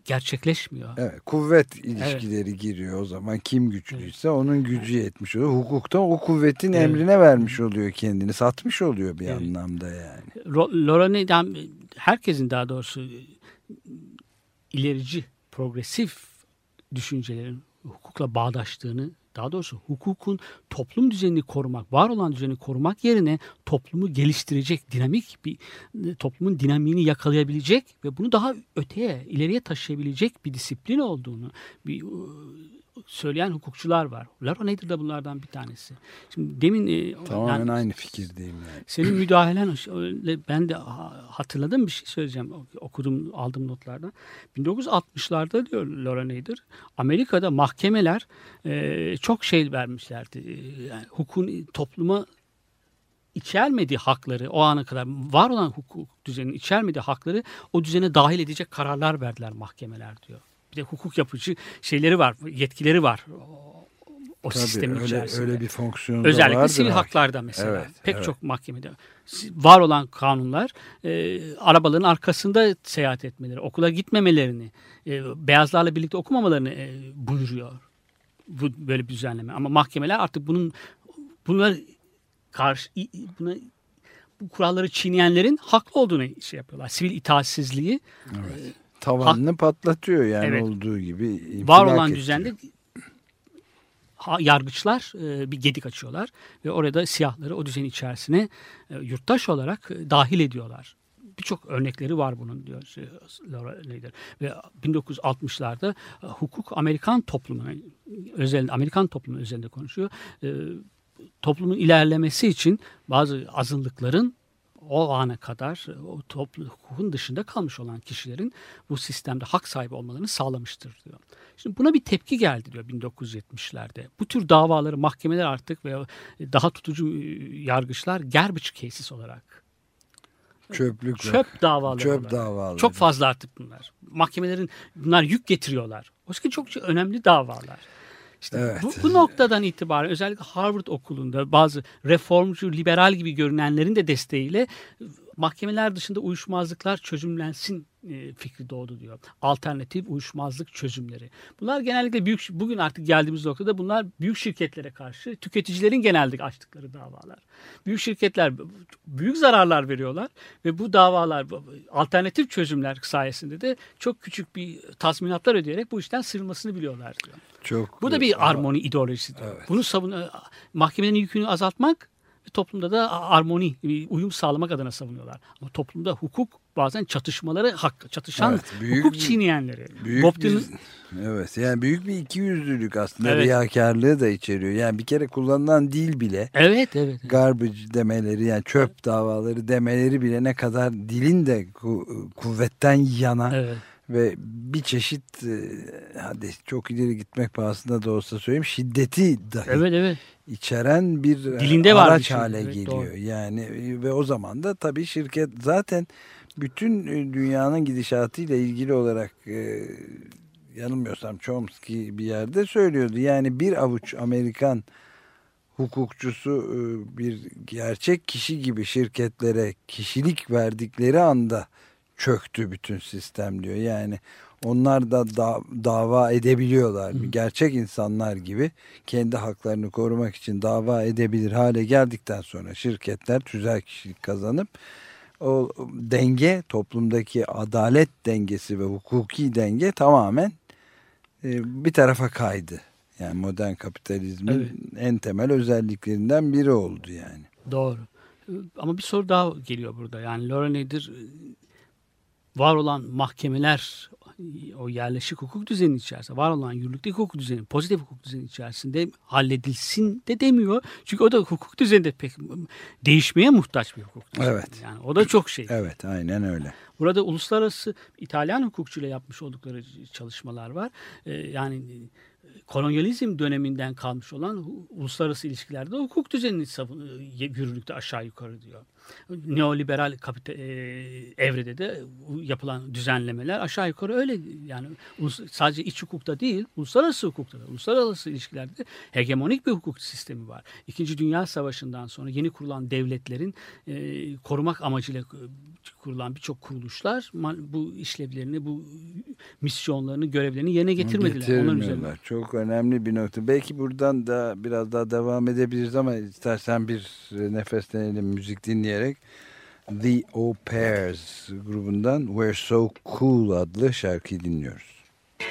gerçekleşmiyor. Evet, kuvvet ilişkileri giriyor o zaman. Kim güçlüyse onun gücü yetmiş oluyor. Hukukta o kuvvetin Evet. emrine vermiş oluyor kendini. Satmış oluyor bir Evet. anlamda yani. Lorane herkesin daha doğrusu e, ilerici, progresif düşüncelerin hukukla bağdaştığını, daha doğrusu hukukun toplum düzenini korumak, var olan düzeni korumak yerine toplumu geliştirecek, dinamik bir e, toplumun dinamiğini yakalayabilecek ve bunu daha öteye, ileriye taşıyabilecek bir disiplin olduğunu bir e, söyleyen hukukçular var. Laronator da bunlardan bir tanesi. Şimdi demin e, Tamamen yani- aynı fikirdeyim yani. senin müdahalen öyle ben de ha- hatırladığım bir şey söyleyeceğim. Okudum, aldım notlardan. 1960'larda diyor Nader, Amerika'da mahkemeler e, çok şey vermişlerdi. E, yani hukukun topluma içermediği hakları o ana kadar var olan hukuk düzeninin içermediği hakları o düzene dahil edecek kararlar verdiler mahkemeler diyor. Bir de hukuk yapıcı şeyleri var, yetkileri var. O, Tabii sistemin öyle, içerisinde. öyle bir fonksiyonu Özellikle vardır sivil haklarda mesela. Evet, Pek evet. çok mahkemede var olan kanunlar e, arabaların arkasında seyahat etmeleri, okula gitmemelerini, e, beyazlarla birlikte okumamalarını e, buyuruyor. Bu böyle bir düzenleme. Ama mahkemeler artık bunun bunlar karşı buna bu kuralları çiğneyenlerin haklı olduğunu şey yapıyorlar. Sivil itaatsizliği Tavanını patlatıyor yani Evet. olduğu gibi. var olan ettiriyor. düzende ha- yargıçlar e, bir gedik açıyorlar ve orada siyahları o düzen içerisine e, yurttaş olarak e, dahil ediyorlar. Birçok örnekleri var bunun diyor şey, Laura Nader. Ve 1960'larda e, hukuk Amerikan toplumuna özelinde Amerikan toplumu özelinde konuşuyor. Toplumun ilerlemesi için bazı azınlıkların o ana kadar e, o toplu hukukun dışında kalmış olan kişilerin bu sistemde hak sahibi olmalarını sağlamıştır diyor. Şimdi buna bir tepki geldi diyor 1970'lerde. Bu tür davaları mahkemeler artık ve daha tutucu e, yargıçlar garbage cases olarak Çöplük. çöp davaları Çöp olarak. davaları. Çok fazla artık bunlar. Mahkemelerin bunlar yük getiriyorlar. Oysa ki çok önemli davalar. İşte Evet. bu, bu noktadan itibaren özellikle Harvard okulunda bazı reformcu, liberal gibi görünenlerin de desteğiyle mahkemeler dışında uyuşmazlıklar çözümlensin e, fikri doğdu diyor. Alternatif uyuşmazlık çözümleri. Bunlar genellikle büyük bugün artık geldiğimiz noktada bunlar büyük şirketlere karşı tüketicilerin genelde açtıkları davalar. Büyük şirketler büyük zararlar veriyorlar ve bu davalar alternatif çözümler sayesinde de çok küçük bir tazminatlar ödeyerek bu işten sıyrılmasını biliyorlar diyor. Çok Bu da bir armoni ideolojisi diyor. Bunu savun mahkemenin yükünü azaltmak toplumda da armoni, bir uyum sağlamak adına savunuyorlar. Ama toplumda hukuk bazen çatışmaları hak çatışan Evet, büyük hukuk bir- çiğneyenleri. Büyük Bob bir, evet yani büyük bir ikiyüzlülük aslında Evet. riyakarlığı da içeriyor. Yani bir kere kullanılan dil bile Evet evet. garbage demeleri yani çöp davaları demeleri bile ne kadar dilin de ku- kuvvetten yana Evet. Ve bir çeşit e, hadi çok ileri gitmek pahasına da olsa söyleyeyim şiddeti dahi Evet evet. içeren bir Dilinde var bir araç şey. hale Evet, geliyor. doğru. Yani e, ve o zaman da tabii şirket zaten bütün e, dünyanın gidişatıyla ilgili olarak e, yanılmıyorsam Chomsky bir yerde söylüyordu. Yani bir avuç Amerikan hukukçusu e, bir gerçek kişi gibi şirketlere kişilik verdikleri anda çöktü bütün sistem diyor. Yani onlar da, da dava edebiliyorlar. Gerçek insanlar gibi kendi haklarını korumak için dava edebilir hale geldikten sonra şirketler tüzel kişilik kazanıp o denge toplumdaki adalet dengesi ve hukuki denge tamamen e, bir tarafa kaydı. Yani modern kapitalizmin Evet. en temel özelliklerinden biri oldu yani. Doğru. Ama bir soru daha geliyor burada. Yani Laura Nader var olan mahkemeler o yerleşik hukuk düzeni içerisinde var olan yürürlükteki hukuk düzeni pozitif hukuk düzeni içerisinde halledilsin de demiyor. Çünkü o da hukuk düzeni de pek değişmeye muhtaç bir hukuk düzeni. Evet. Yani o da çok şey. Evet aynen öyle. Burada uluslararası İtalyan hukukçuyla yapmış oldukları çalışmalar var. Ee, yani kolonyalizm döneminden kalmış olan uluslararası ilişkilerde hukuk düzenini yürürlükte aşağı yukarı diyor. Neoliberal kapita, e, evrede de yapılan düzenlemeler aşağı yukarı öyle. Yani sadece iç hukukta değil, uluslararası hukukta da, uluslararası ilişkilerde hegemonik bir hukuk sistemi var. İkinci Dünya Savaşı'ndan sonra yeni kurulan devletlerin e, korumak amacıyla e, kurulan birçok kuruluşlar bu işlevlerini, bu misyonlarını, görevlerini yerine getirmediler. Onların. Çok önemli bir nokta. Belki buradan da biraz daha devam edebiliriz ama istersen bir nefeslenelim müzik dinleyerek. The Au Pairs grubundan We're So Cool adlı şarkıyı dinliyoruz. I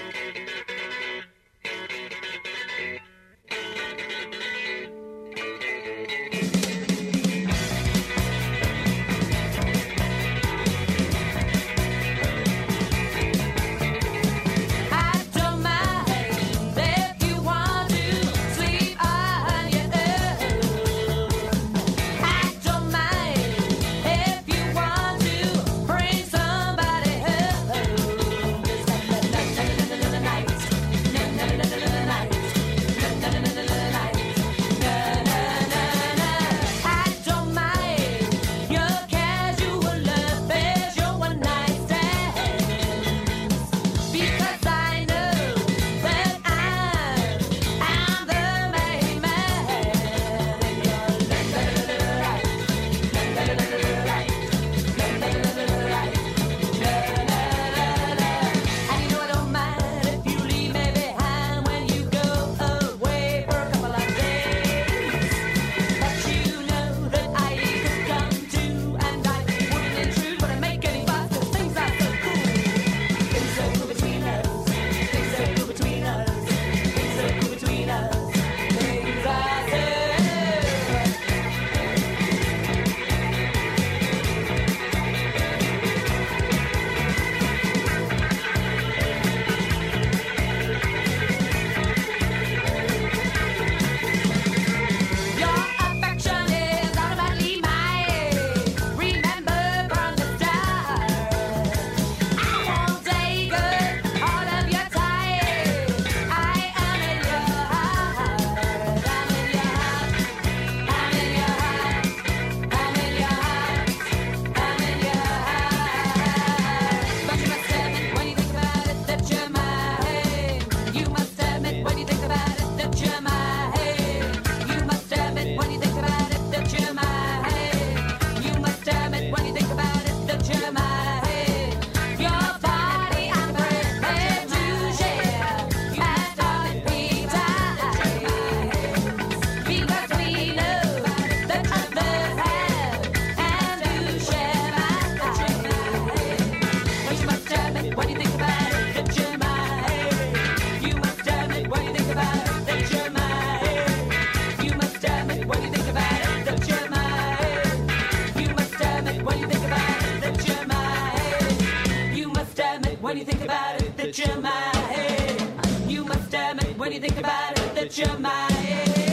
when you think about it that you're mine. You must admit when you think about it that you're mine. You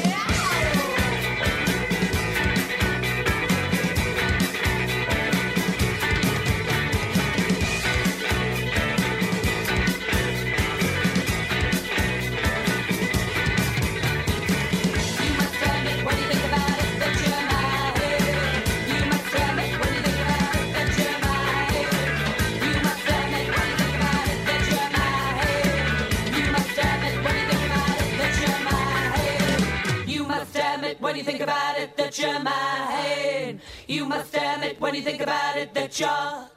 think about it that you're mine. You must admit when you think about it that you're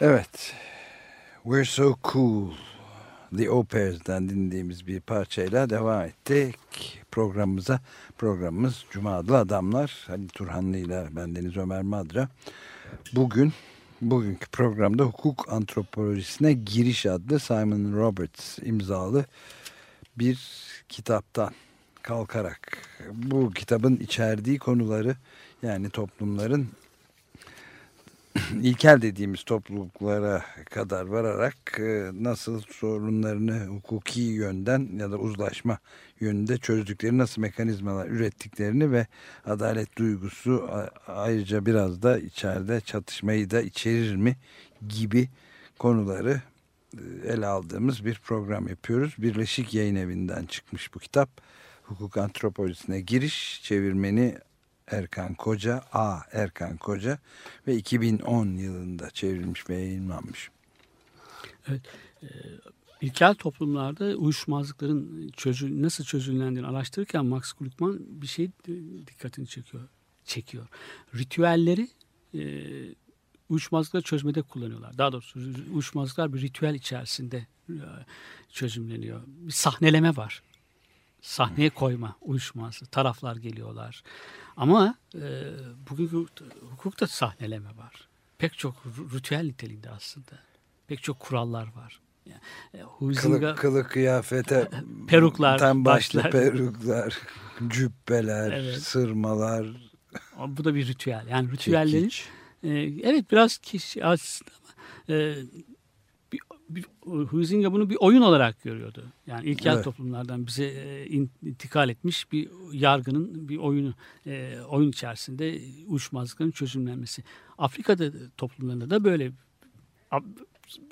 Evet. We're so cool. The Opers'den dinlediğimiz bir parçayla devam ettik programımıza. Programımız Cuma Adlı Adamlar. Halil Turhanlı ile bendeniz Ömer Madra. Bugün, bugünkü programda hukuk antropolojisine giriş adlı Simon Roberts imzalı bir kitaptan kalkarak bu kitabın içerdiği konuları yani toplumların *clears throat* ilkel dediğimiz topluluklara kadar vararak e, nasıl sorunlarını hukuki yönden ya da uzlaşma yönünde çözdükleri nasıl mekanizmalar ürettiklerini ve adalet duygusu ayrıca biraz da içeride çatışmayı da içerir mi gibi konuları e, ele aldığımız bir program yapıyoruz. Birleşik Yayın Evi'nden çıkmış bu kitap. Hukuk antropolojisine giriş çevirmeni Erkan Koca, A. Erkan Koca ve 2010 yılında çevrilmiş ve yayınlanmış. İlkel toplumlarda uyuşmazlıkların çözül, nasıl çözümlendiğini araştırırken Max Gluckman bir şey dikkatini çekiyor. çekiyor. Ritüelleri e, uyuşmazlıkları çözmede kullanıyorlar. Daha doğrusu uyuşmazlıklar bir ritüel içerisinde e, çözümleniyor. Bir sahneleme var. Sahneye koyma uyuşmazlığı. Taraflar geliyorlar. Ama e, bugünkü hukukta sahneleme var. Pek çok ritüel niteliğinde aslında. Pek çok kurallar var. Yani, e, Huizinga- Kılık, kılık kıyafete *laughs* Peruklar, tam başlı başlar. *laughs* peruklar, cübbeler, Evet. sırmalar, bu da bir ritüel. Yani ritüellerin e, evet biraz kişi aslında e, bir, bir, Huizinga bunu bir oyun olarak görüyordu. Yani ilkel Evet. toplumlardan bize e, in- intikal etmiş bir yargının bir oyunu e, oyun içerisinde uyuşmazlıkların çözümlenmesi. Afrika'da toplumlarında da böyle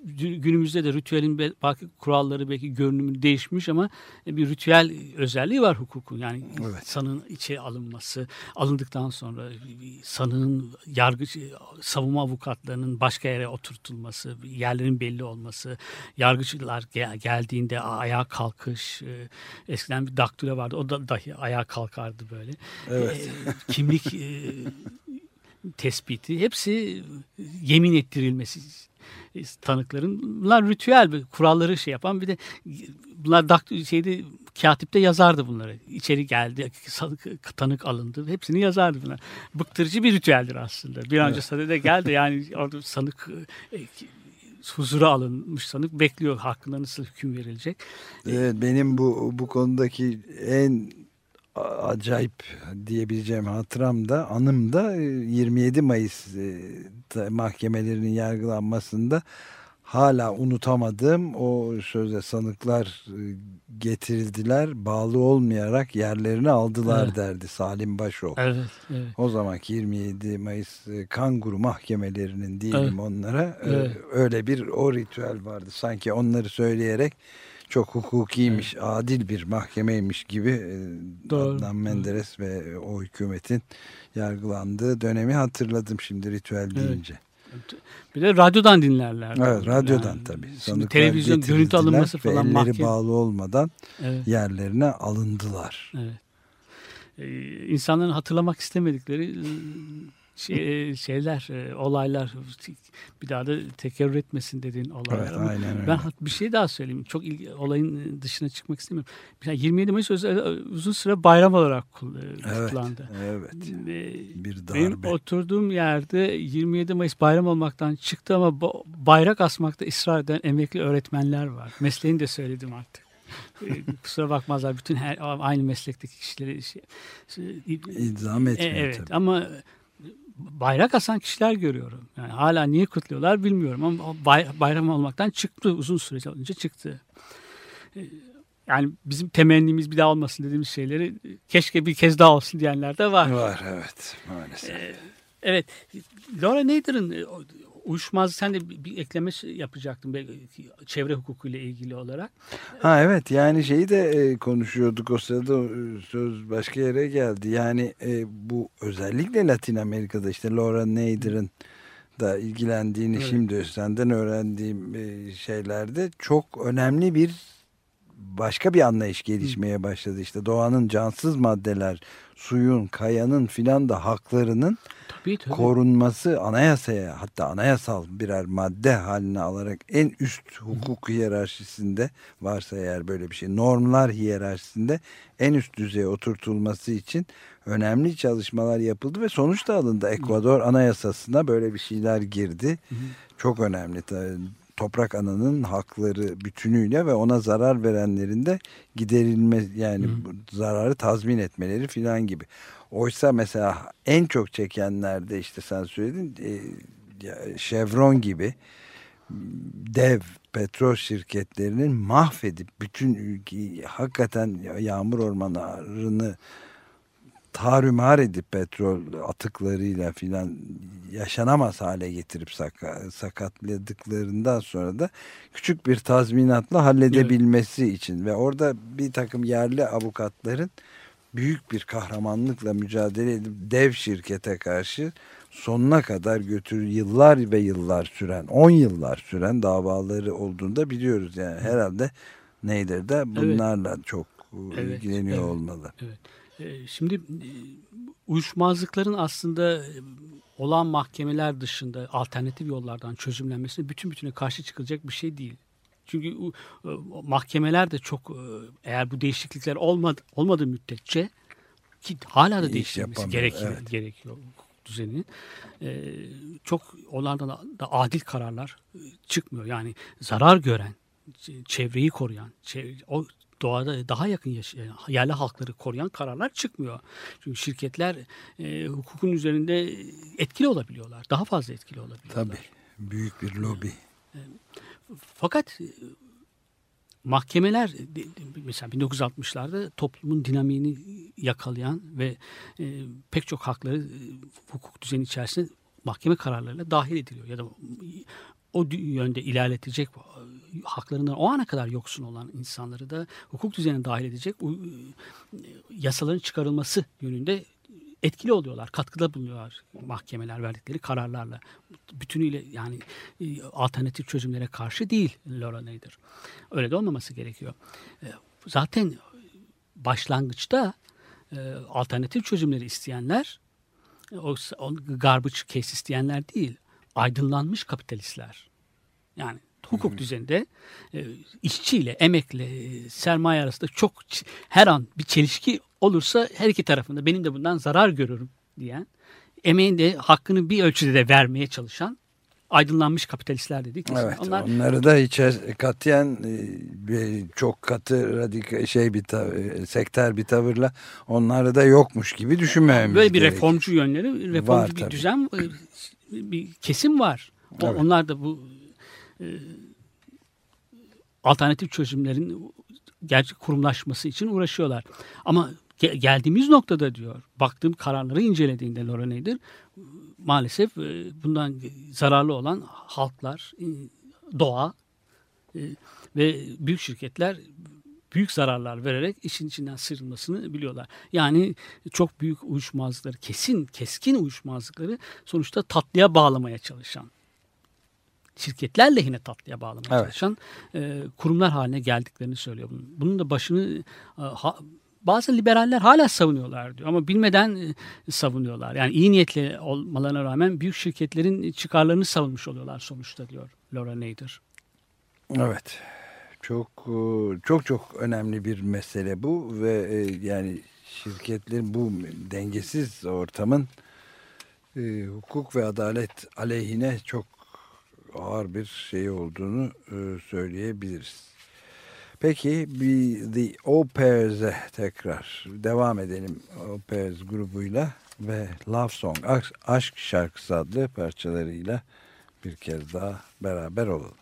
günümüzde de ritüelin be- belki kuralları belki görünümü değişmiş ama bir ritüel özelliği var hukukun. Yani Evet. sanığın içe alınması, alındıktan sonra sanığın yargı savunma avukatlarının başka yere oturtulması, yerlerin belli olması, yargıçlar gel- geldiğinde ayağa kalkış, e, eskiden bir daktilo vardı o da dahi ayağa kalkardı böyle. Evet. E, kimlik e, tespiti hepsi yemin ettirilmesi tanıkların bunlar ritüel bir kuralları şey yapan bir de bunlar dakt şeyde katipte yazardı bunları. İçeri geldi, sanık, tanık alındı. Hepsini yazardı bunlar. Bıktırıcı bir ritüeldir aslında. Bir an önce sadede geldi yani orada sanık e, huzura alınmış sanık bekliyor hakkında nasıl hüküm verilecek. Evet, benim bu bu konudaki en acayip diyebileceğim hatıram da anım da e, 27 Mayıs e, mahkemelerinin yargılanmasında hala unutamadığım o sözde sanıklar e, getirildiler bağlı olmayarak yerlerini aldılar Evet. derdi Salim Başoğlu. Evet, evet. O zamanki 27 Mayıs e, kanguru mahkemelerinin diyelim Evet. onlara e, Evet. öyle bir o ritüel vardı. Sanki onları söyleyerek çok hukukiymiş, adil bir mahkemeymiş gibi e, Doğru, Adnan. Menderes ve o hükümetin yargılandığı dönemi hatırladım şimdi ritüel deyince. Bir de radyodan dinlerler. Evet, radyodan Yani tabii. Şimdi televizyon görüntü alınması falan elleri mahkeme. bağlı olmadan Evet, yerlerine alındılar. evet. Ee, insanların hatırlamak istemedikleri e, şey, şeyler, e, olaylar bir daha da tekerrür etmesin dediğin olaylar. Evet, Ama aynen öyle. Ben bir şey daha söyleyeyim. Çok ilgi, olayın dışına çıkmak istemiyorum. Mesela 27 Mayıs özel- uzun süre bayram olarak e, Evet, kutlandı. evet. Ee, Bir Benim darbe. oturduğum yerde 27 Mayıs bayram olmaktan çıktı ama bayrak asmakta ısrar eden emekli öğretmenler var. Mesleğini de söyledim artık. Kusura bakmazlar bütün her aynı meslekteki kişileri şey, şey- E, etmiyor evet tabii. ama bayrak asan kişiler görüyorum. Yani hala niye kutluyorlar bilmiyorum ama bayram olmaktan çıktı uzun süre önce çıktı. Ee, Yani bizim temennimiz bir daha olmasın dediğimiz şeyleri e, keşke bir kez daha olsun diyenler de var. Var evet maalesef. Evet. Laura Nader'ın e, o- uyuşmaz sen de bir, ekleme yapacaktın belki çevre hukukuyla ilgili olarak. Ha evet yani şeyi de e, konuşuyorduk o sırada e, söz başka yere geldi. Yani e, bu özellikle Latin Amerika'da işte Laura Nader'ın da ilgilendiğini Evet. şimdi senden öğrendiğim e, şeylerde çok önemli bir başka bir anlayış gelişmeye başladı. İşte doğanın cansız maddeler, suyun, kayanın filan da haklarının Tabii tabii. korunması anayasaya hatta anayasal birer madde haline alarak en üst hukuk hiyerarşisinde varsa eğer böyle bir şey normlar hiyerarşisinde en üst düzeye oturtulması için önemli çalışmalar yapıldı ve sonuç da alındı. Ekvador anayasasına böyle bir şeyler girdi. Çok önemli. Toprak ananın hakları bütünüyle ve ona zarar verenlerin de giderilme yani bu zararı tazmin etmeleri filan gibi. Oysa mesela en çok çekenlerde işte sen söyledin e, Chevron gibi dev petrol şirketlerinin mahvedip bütün ülkeyi hakikaten yağmur ormanlarını tarumar edip petrol atıklarıyla filan yaşanamaz hale getirip saka- sakatladıklarından sonra da küçük bir tazminatla halledebilmesi için ve orada bir takım yerli avukatların büyük bir kahramanlıkla mücadele edip dev şirkete karşı sonuna kadar götür yıllar ve yıllar süren 10 yıllar süren davaları olduğunu da biliyoruz yani herhalde Neydir de bunlarla çok e, Evet, ilgileniyor evet. olmalı. Evet. Ee, Şimdi e, uyuşmazlıkların aslında e, olan mahkemeler dışında alternatif yollardan çözümlenmesine bütün bütüne karşı çıkılacak bir şey değil. Çünkü o mahkemeler de çok e, eğer bu değişiklikler olmadı, olmadığı müddetçe ki hala da İş değiştirilmesi gerekiyor, evet. gerekiyor düzeninin. E, çok onlardan da, adil kararlar e, çıkmıyor. Yani zarar gören, çevreyi koruyan, o doğada daha yakın yaşayan yerli halkları koruyan kararlar çıkmıyor. Çünkü şirketler e, hukukun üzerinde etkili olabiliyorlar. Daha fazla etkili olabiliyorlar. Tabii büyük bir lobi. Fakat e, mahkemeler de- de- mesela 1960'larda toplumun dinamiğini yakalayan ve e, pek çok hakları e, hukuk düzeni içerisinde mahkeme kararlarıyla dahil ediliyor ya da o dü- yönde ilerletecek e, haklarından o ana kadar yoksun olan insanları da hukuk düzenine dahil edecek e, yasaların çıkarılması yönünde etkili oluyorlar, katkıda bulunuyorlar mahkemeler verdikleri kararlarla. Bütünüyle yani e, alternatif çözümlere karşı değil Laura Nader. Öyle de olmaması gerekiyor. E, Zaten başlangıçta alternatif çözümleri isteyenler o garbage case isteyenler değil, aydınlanmış kapitalistler. Yani hukuk düzeninde e, işçiyle, emekle, e, sermaye arasında çok her an bir çelişki olursa her iki tarafında benim de bundan zarar görürüm diyen, emeğin de hakkını bir ölçüde de vermeye çalışan aydınlanmış kapitalistler dedik. Evet, Onlar onları da hiç katiyen e, çok katı radikal şey bir sekter bir tavırla onları da yokmuş gibi düşünmememiz böyle bir gerek. reformcu yönleri, reformcu Var bir tabii. düzen, bir kesim var. Evet. Onlar da bu e, alternatif çözümlerin gerçek kurumlaşması için uğraşıyorlar. Ama ge- geldiğimiz noktada diyor, baktığım kararları incelediğinde Laura Nader, maalesef e, bundan zararlı olan halklar, e, doğa e, ve büyük şirketler büyük zararlar vererek işin içinden sıyrılmasını biliyorlar. Yani çok büyük uyuşmazlıkları, kesin, keskin uyuşmazlıkları sonuçta tatlıya bağlamaya çalışan, şirketler lehine tatlıya bağlamaya Evet. çalışan e, kurumlar haline geldiklerini söylüyor. Bunun, bunun da başını e, ha- bazı liberaller hala savunuyorlar diyor ama bilmeden e, savunuyorlar. Yani iyi niyetli olmalarına rağmen büyük şirketlerin çıkarlarını savunmuş oluyorlar sonuçta diyor Laura Nader. Evet. Çok e, çok çok önemli bir mesele bu ve e, yani şirketlerin bu dengesiz ortamın e, hukuk ve adalet aleyhine çok ağır bir şey olduğunu e, söyleyebiliriz. Peki bir The Au Pairs'e tekrar devam edelim Au Pairs grubuyla. ve Love Song Aşk- Şarkısı adlı parçalarıyla bir kez daha beraber olalım.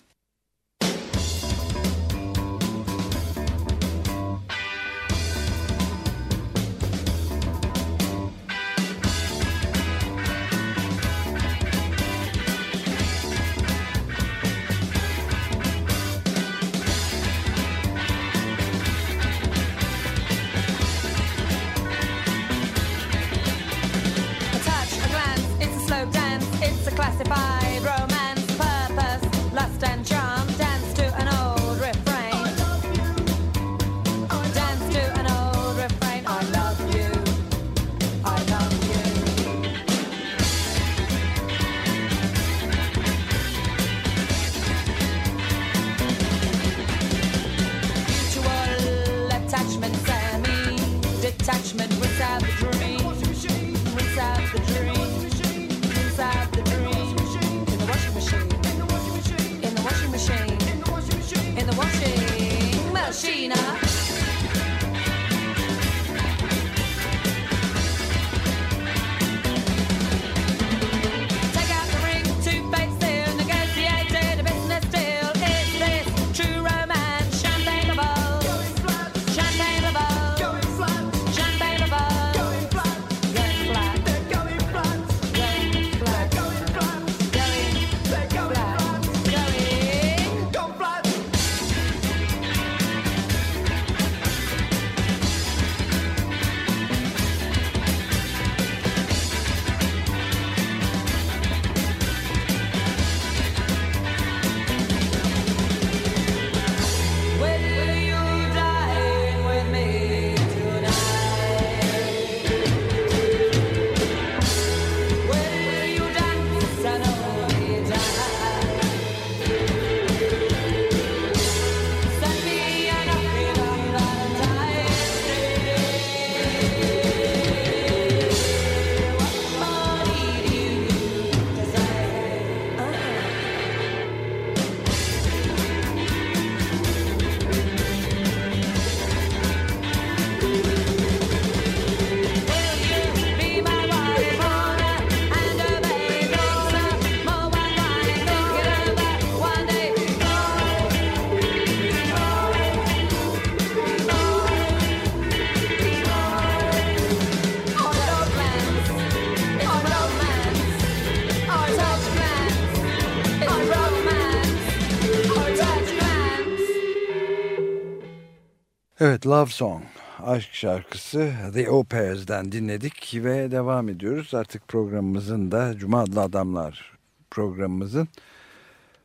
Evet Love Song aşk şarkısı The Opers'den dinledik ve devam ediyoruz. Artık programımızın da Cuma adlı Adamlar programımızın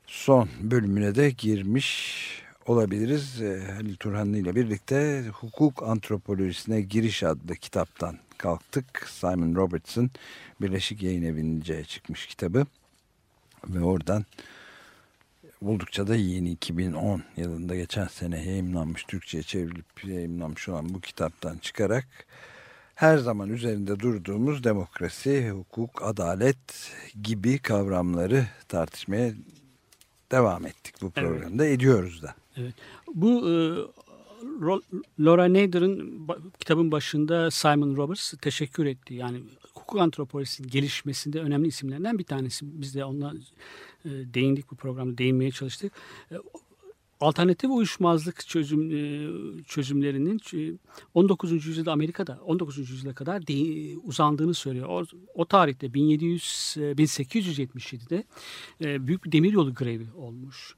son bölümüne de girmiş olabiliriz. Ee, Halil Turhanlı ile birlikte Hukuk Antropolojisine Giriş adlı kitaptan kalktık. Simon Robertson Birleşik Yayın Evi'nce çıkmış kitabı ve oradan oldukça da yeni 2010 yılında geçen sene yayımlanmış Türkçe'ye çevrilip yayımlanmış olan bu kitaptan çıkarak her zaman üzerinde durduğumuz demokrasi, hukuk, adalet gibi kavramları tartışmaya devam ettik bu programda. Ediyoruz da. Evet. Bu e, Laura Nader'ın kitabın başında Simon Roberts teşekkür etti. Yani hukuk antropolojisinin gelişmesinde önemli isimlerden bir tanesi. Biz de onunla e, değindik bu programda değinmeye çalıştık. E, alternatif uyuşmazlık çözüm e, çözümlerinin e, 19. yüzyılda Amerika'da 19. yüzyıla kadar uzandığını söylüyor. O, o tarihte 1700 e, 1877'de e, büyük bir demiryolu grevi olmuş.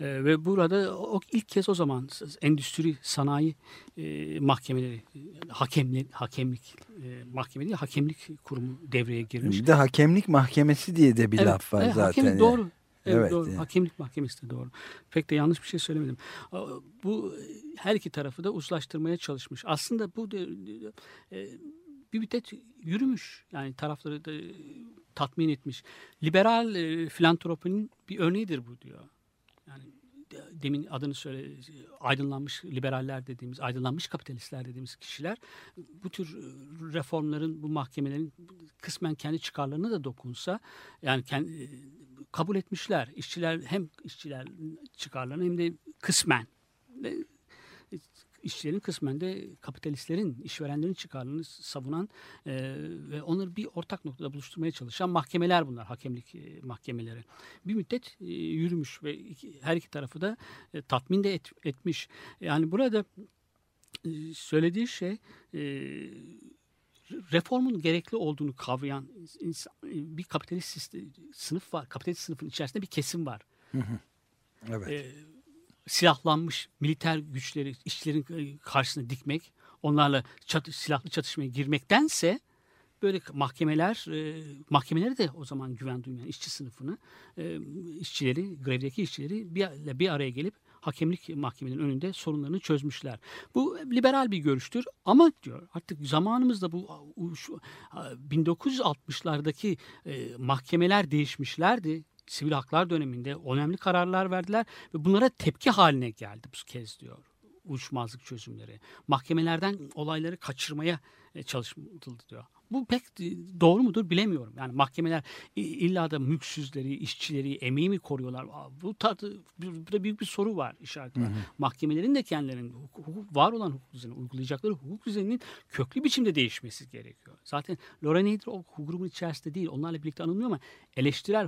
E, ve burada o ilk kez o zaman endüstri sanayi e, mahkemeleri e, hakemli hakemlik e, mahkeme değil hakemlik kurumu devreye girmiş. Bir de hakemlik mahkemesi diye de bir Evet, laf var evet, zaten. hakemlik doğru. Evet, Evet, doğru. yani. Hakemlik mahkemesi de doğru. Pek de yanlış bir şey söylemedim. Bu her iki tarafı da uzlaştırmaya çalışmış. Aslında bu de, e, bir müddet yürümüş. Yani tarafları da tatmin etmiş. Liberal e, filantropinin bir örneğidir bu diyor. Yani de- demin adını söyle aydınlanmış liberaller dediğimiz, aydınlanmış kapitalistler dediğimiz kişiler bu tür reformların, bu mahkemelerin kısmen kendi çıkarlarına da dokunsa yani kendi, kabul etmişler. İşçiler hem işçiler çıkarlarını hem de kısmen e, işçilerin kısmen de kapitalistlerin, işverenlerin çıkarlarını savunan e, ve onları bir ortak noktada buluşturmaya çalışan mahkemeler bunlar, hakemlik e, mahkemeleri. Bir müddet e, yürümüş ve iki, her iki tarafı da e, tatmin de et, etmiş. Yani burada e, söylediği şey e, reformun gerekli olduğunu kavrayan insan, bir kapitalist sınıf var. Kapitalist sınıfın içerisinde bir kesim var. Evet. E, silahlanmış militer güçleri işçilerin e, karşısına dikmek, onlarla çat, silahlı çatışmaya girmektense böyle mahkemeler, e, mahkemeleri de o zaman güven duymayan işçi sınıfını, e, işçileri, grevdeki işçileri bir, bir araya gelip hakemlik mahkemenin önünde sorunlarını çözmüşler. Bu liberal bir görüştür ama diyor artık zamanımızda bu şu, 1960'lardaki e, mahkemeler değişmişlerdi. Sivil haklar döneminde önemli kararlar verdiler ve bunlara tepki haline geldi bu kez diyor uyuşmazlık çözümleri. Mahkemelerden olayları kaçırmaya e, çalışıldı diyor. Bu pek e, doğru mudur bilemiyorum. Yani mahkemeler illa da mülksüzleri, işçileri, emeği mi koruyorlar? Bu tadı, burada büyük bir soru var işareti var. Mahkemelerin de kendilerinin hukuk, hukuk- var olan hukuk düzeni, uygulayacakları hukuk düzeninin köklü biçimde değişmesi gerekiyor. Zaten Laura Nader o hukuk grubunun içerisinde değil, onlarla birlikte anılmıyor ama eleştirel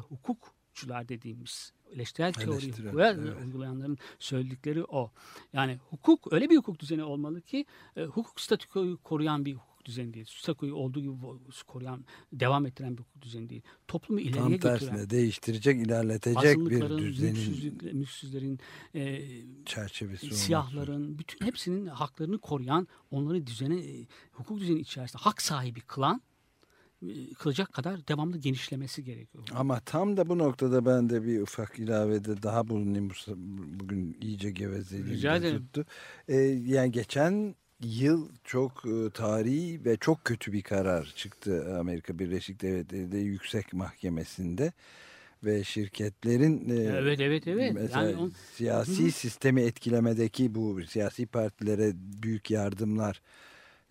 hukukçular dediğimiz eleştirel teori Eleştirel, hukuka evet. uygulayanların söyledikleri o. Yani hukuk öyle bir hukuk düzeni olmalı ki e, hukuk statükoyu koruyan bir hukuk düzeni değil. Statükoyu olduğu gibi koruyan, devam ettiren bir hukuk düzeni değil. Toplumu ileriye Tam götüren, tersine değiştirecek, ilerletecek bir düzenin mülksüzlerin, e, çerçevesi olması. siyahların, bütün hepsinin haklarını koruyan, onları düzene, e, hukuk düzeni içerisinde hak sahibi kılan, kılacak kadar devamlı genişlemesi gerekiyor. Ama tam da bu noktada ben de bir ufak ilavede daha bulunayım. Bu- Bugün iyice gevezeliğim Rica de ederim. tuttu. Ee, yani geçen yıl çok tarihi ve çok kötü bir karar çıktı Amerika Birleşik Devletleri'de yüksek mahkemesinde ve şirketlerin Evet, evet, evet. mesela Yani on- siyasi Hı hı. sistemi etkilemedeki bu siyasi partilere büyük yardımlar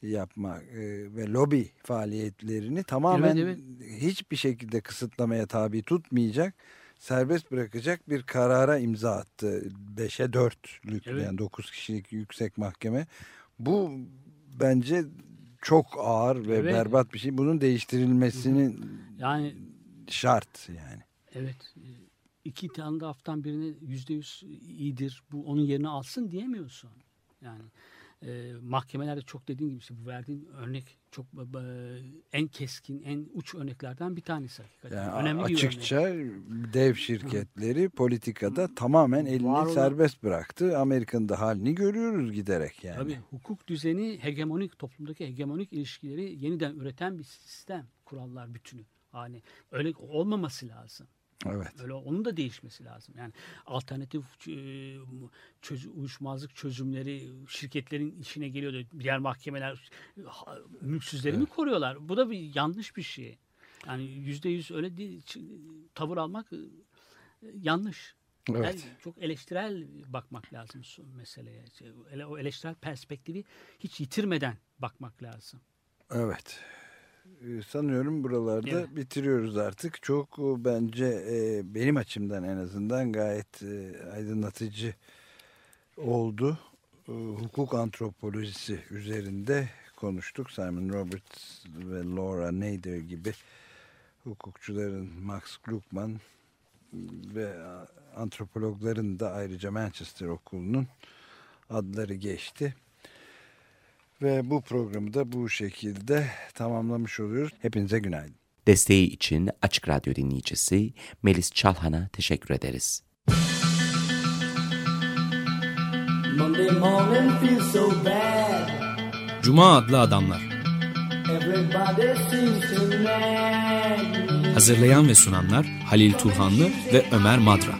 yapma e, ve lobi faaliyetlerini tamamen Evet, hiçbir şekilde kısıtlamaya tabi tutmayacak serbest bırakacak bir karara imza attı. 5'e 4'lük Evet. yani 9 kişilik yüksek mahkeme. Bu bence çok ağır ve Evet. berbat bir şey. Bunun değiştirilmesinin Yani şart yani. Evet. iki tane de haftan birine yüzde yüz iyidir. Bu onun yerini alsın diyemiyorsun. Yani e, mahkemelerde çok dediğin gibi işte bu verdiğin örnek çok e, en keskin, en uç örneklerden bir tanesi hakikaten. Yani Önemli bir örnek. açıkça dev şirketleri politikada tamamen elini Var olan- serbest bıraktı. Amerika'nın halini görüyoruz giderek yani. Tabii hukuk düzeni hegemonik toplumdaki hegemonik ilişkileri yeniden üreten bir sistem, kurallar bütünü. Yani öyle olmaması lazım. Evet. Öyle onun da değişmesi lazım. Yani alternatif e, çöz, uyuşmazlık çözümleri şirketlerin işine geliyor da diğer mahkemeler ha, mülksüzleri mi koruyorlar? Bu da bir yanlış bir şey. Yani yüzde yüz öyle değil, tavır almak e, yanlış. Evet. Yani çok eleştirel bakmak lazım meseleye. Şey, O eleştirel perspektifi hiç yitirmeden bakmak lazım. Evet. Ee, Sanıyorum buralarda Evet. bitiriyoruz artık. Çok e, bence e, benim açımdan en azından gayet e, aydınlatıcı oldu. E, Hukuk antropolojisi üzerinde konuştuk. Simon Roberts ve Laura Nader gibi hukukçuların Max Gluckman ve antropologların da ayrıca Manchester Okulu'nun adları geçti. Ve bu programı da bu şekilde tamamlamış oluyoruz. Hepinize günaydın. Desteği için Açık Radyo dinleyicisi Melis Çalhan'a teşekkür ederiz. Monday morning feels so bad. Cuma adlı adamlar. Hazırlayan ve sunanlar Halil Turhanlı ve Ömer Madra.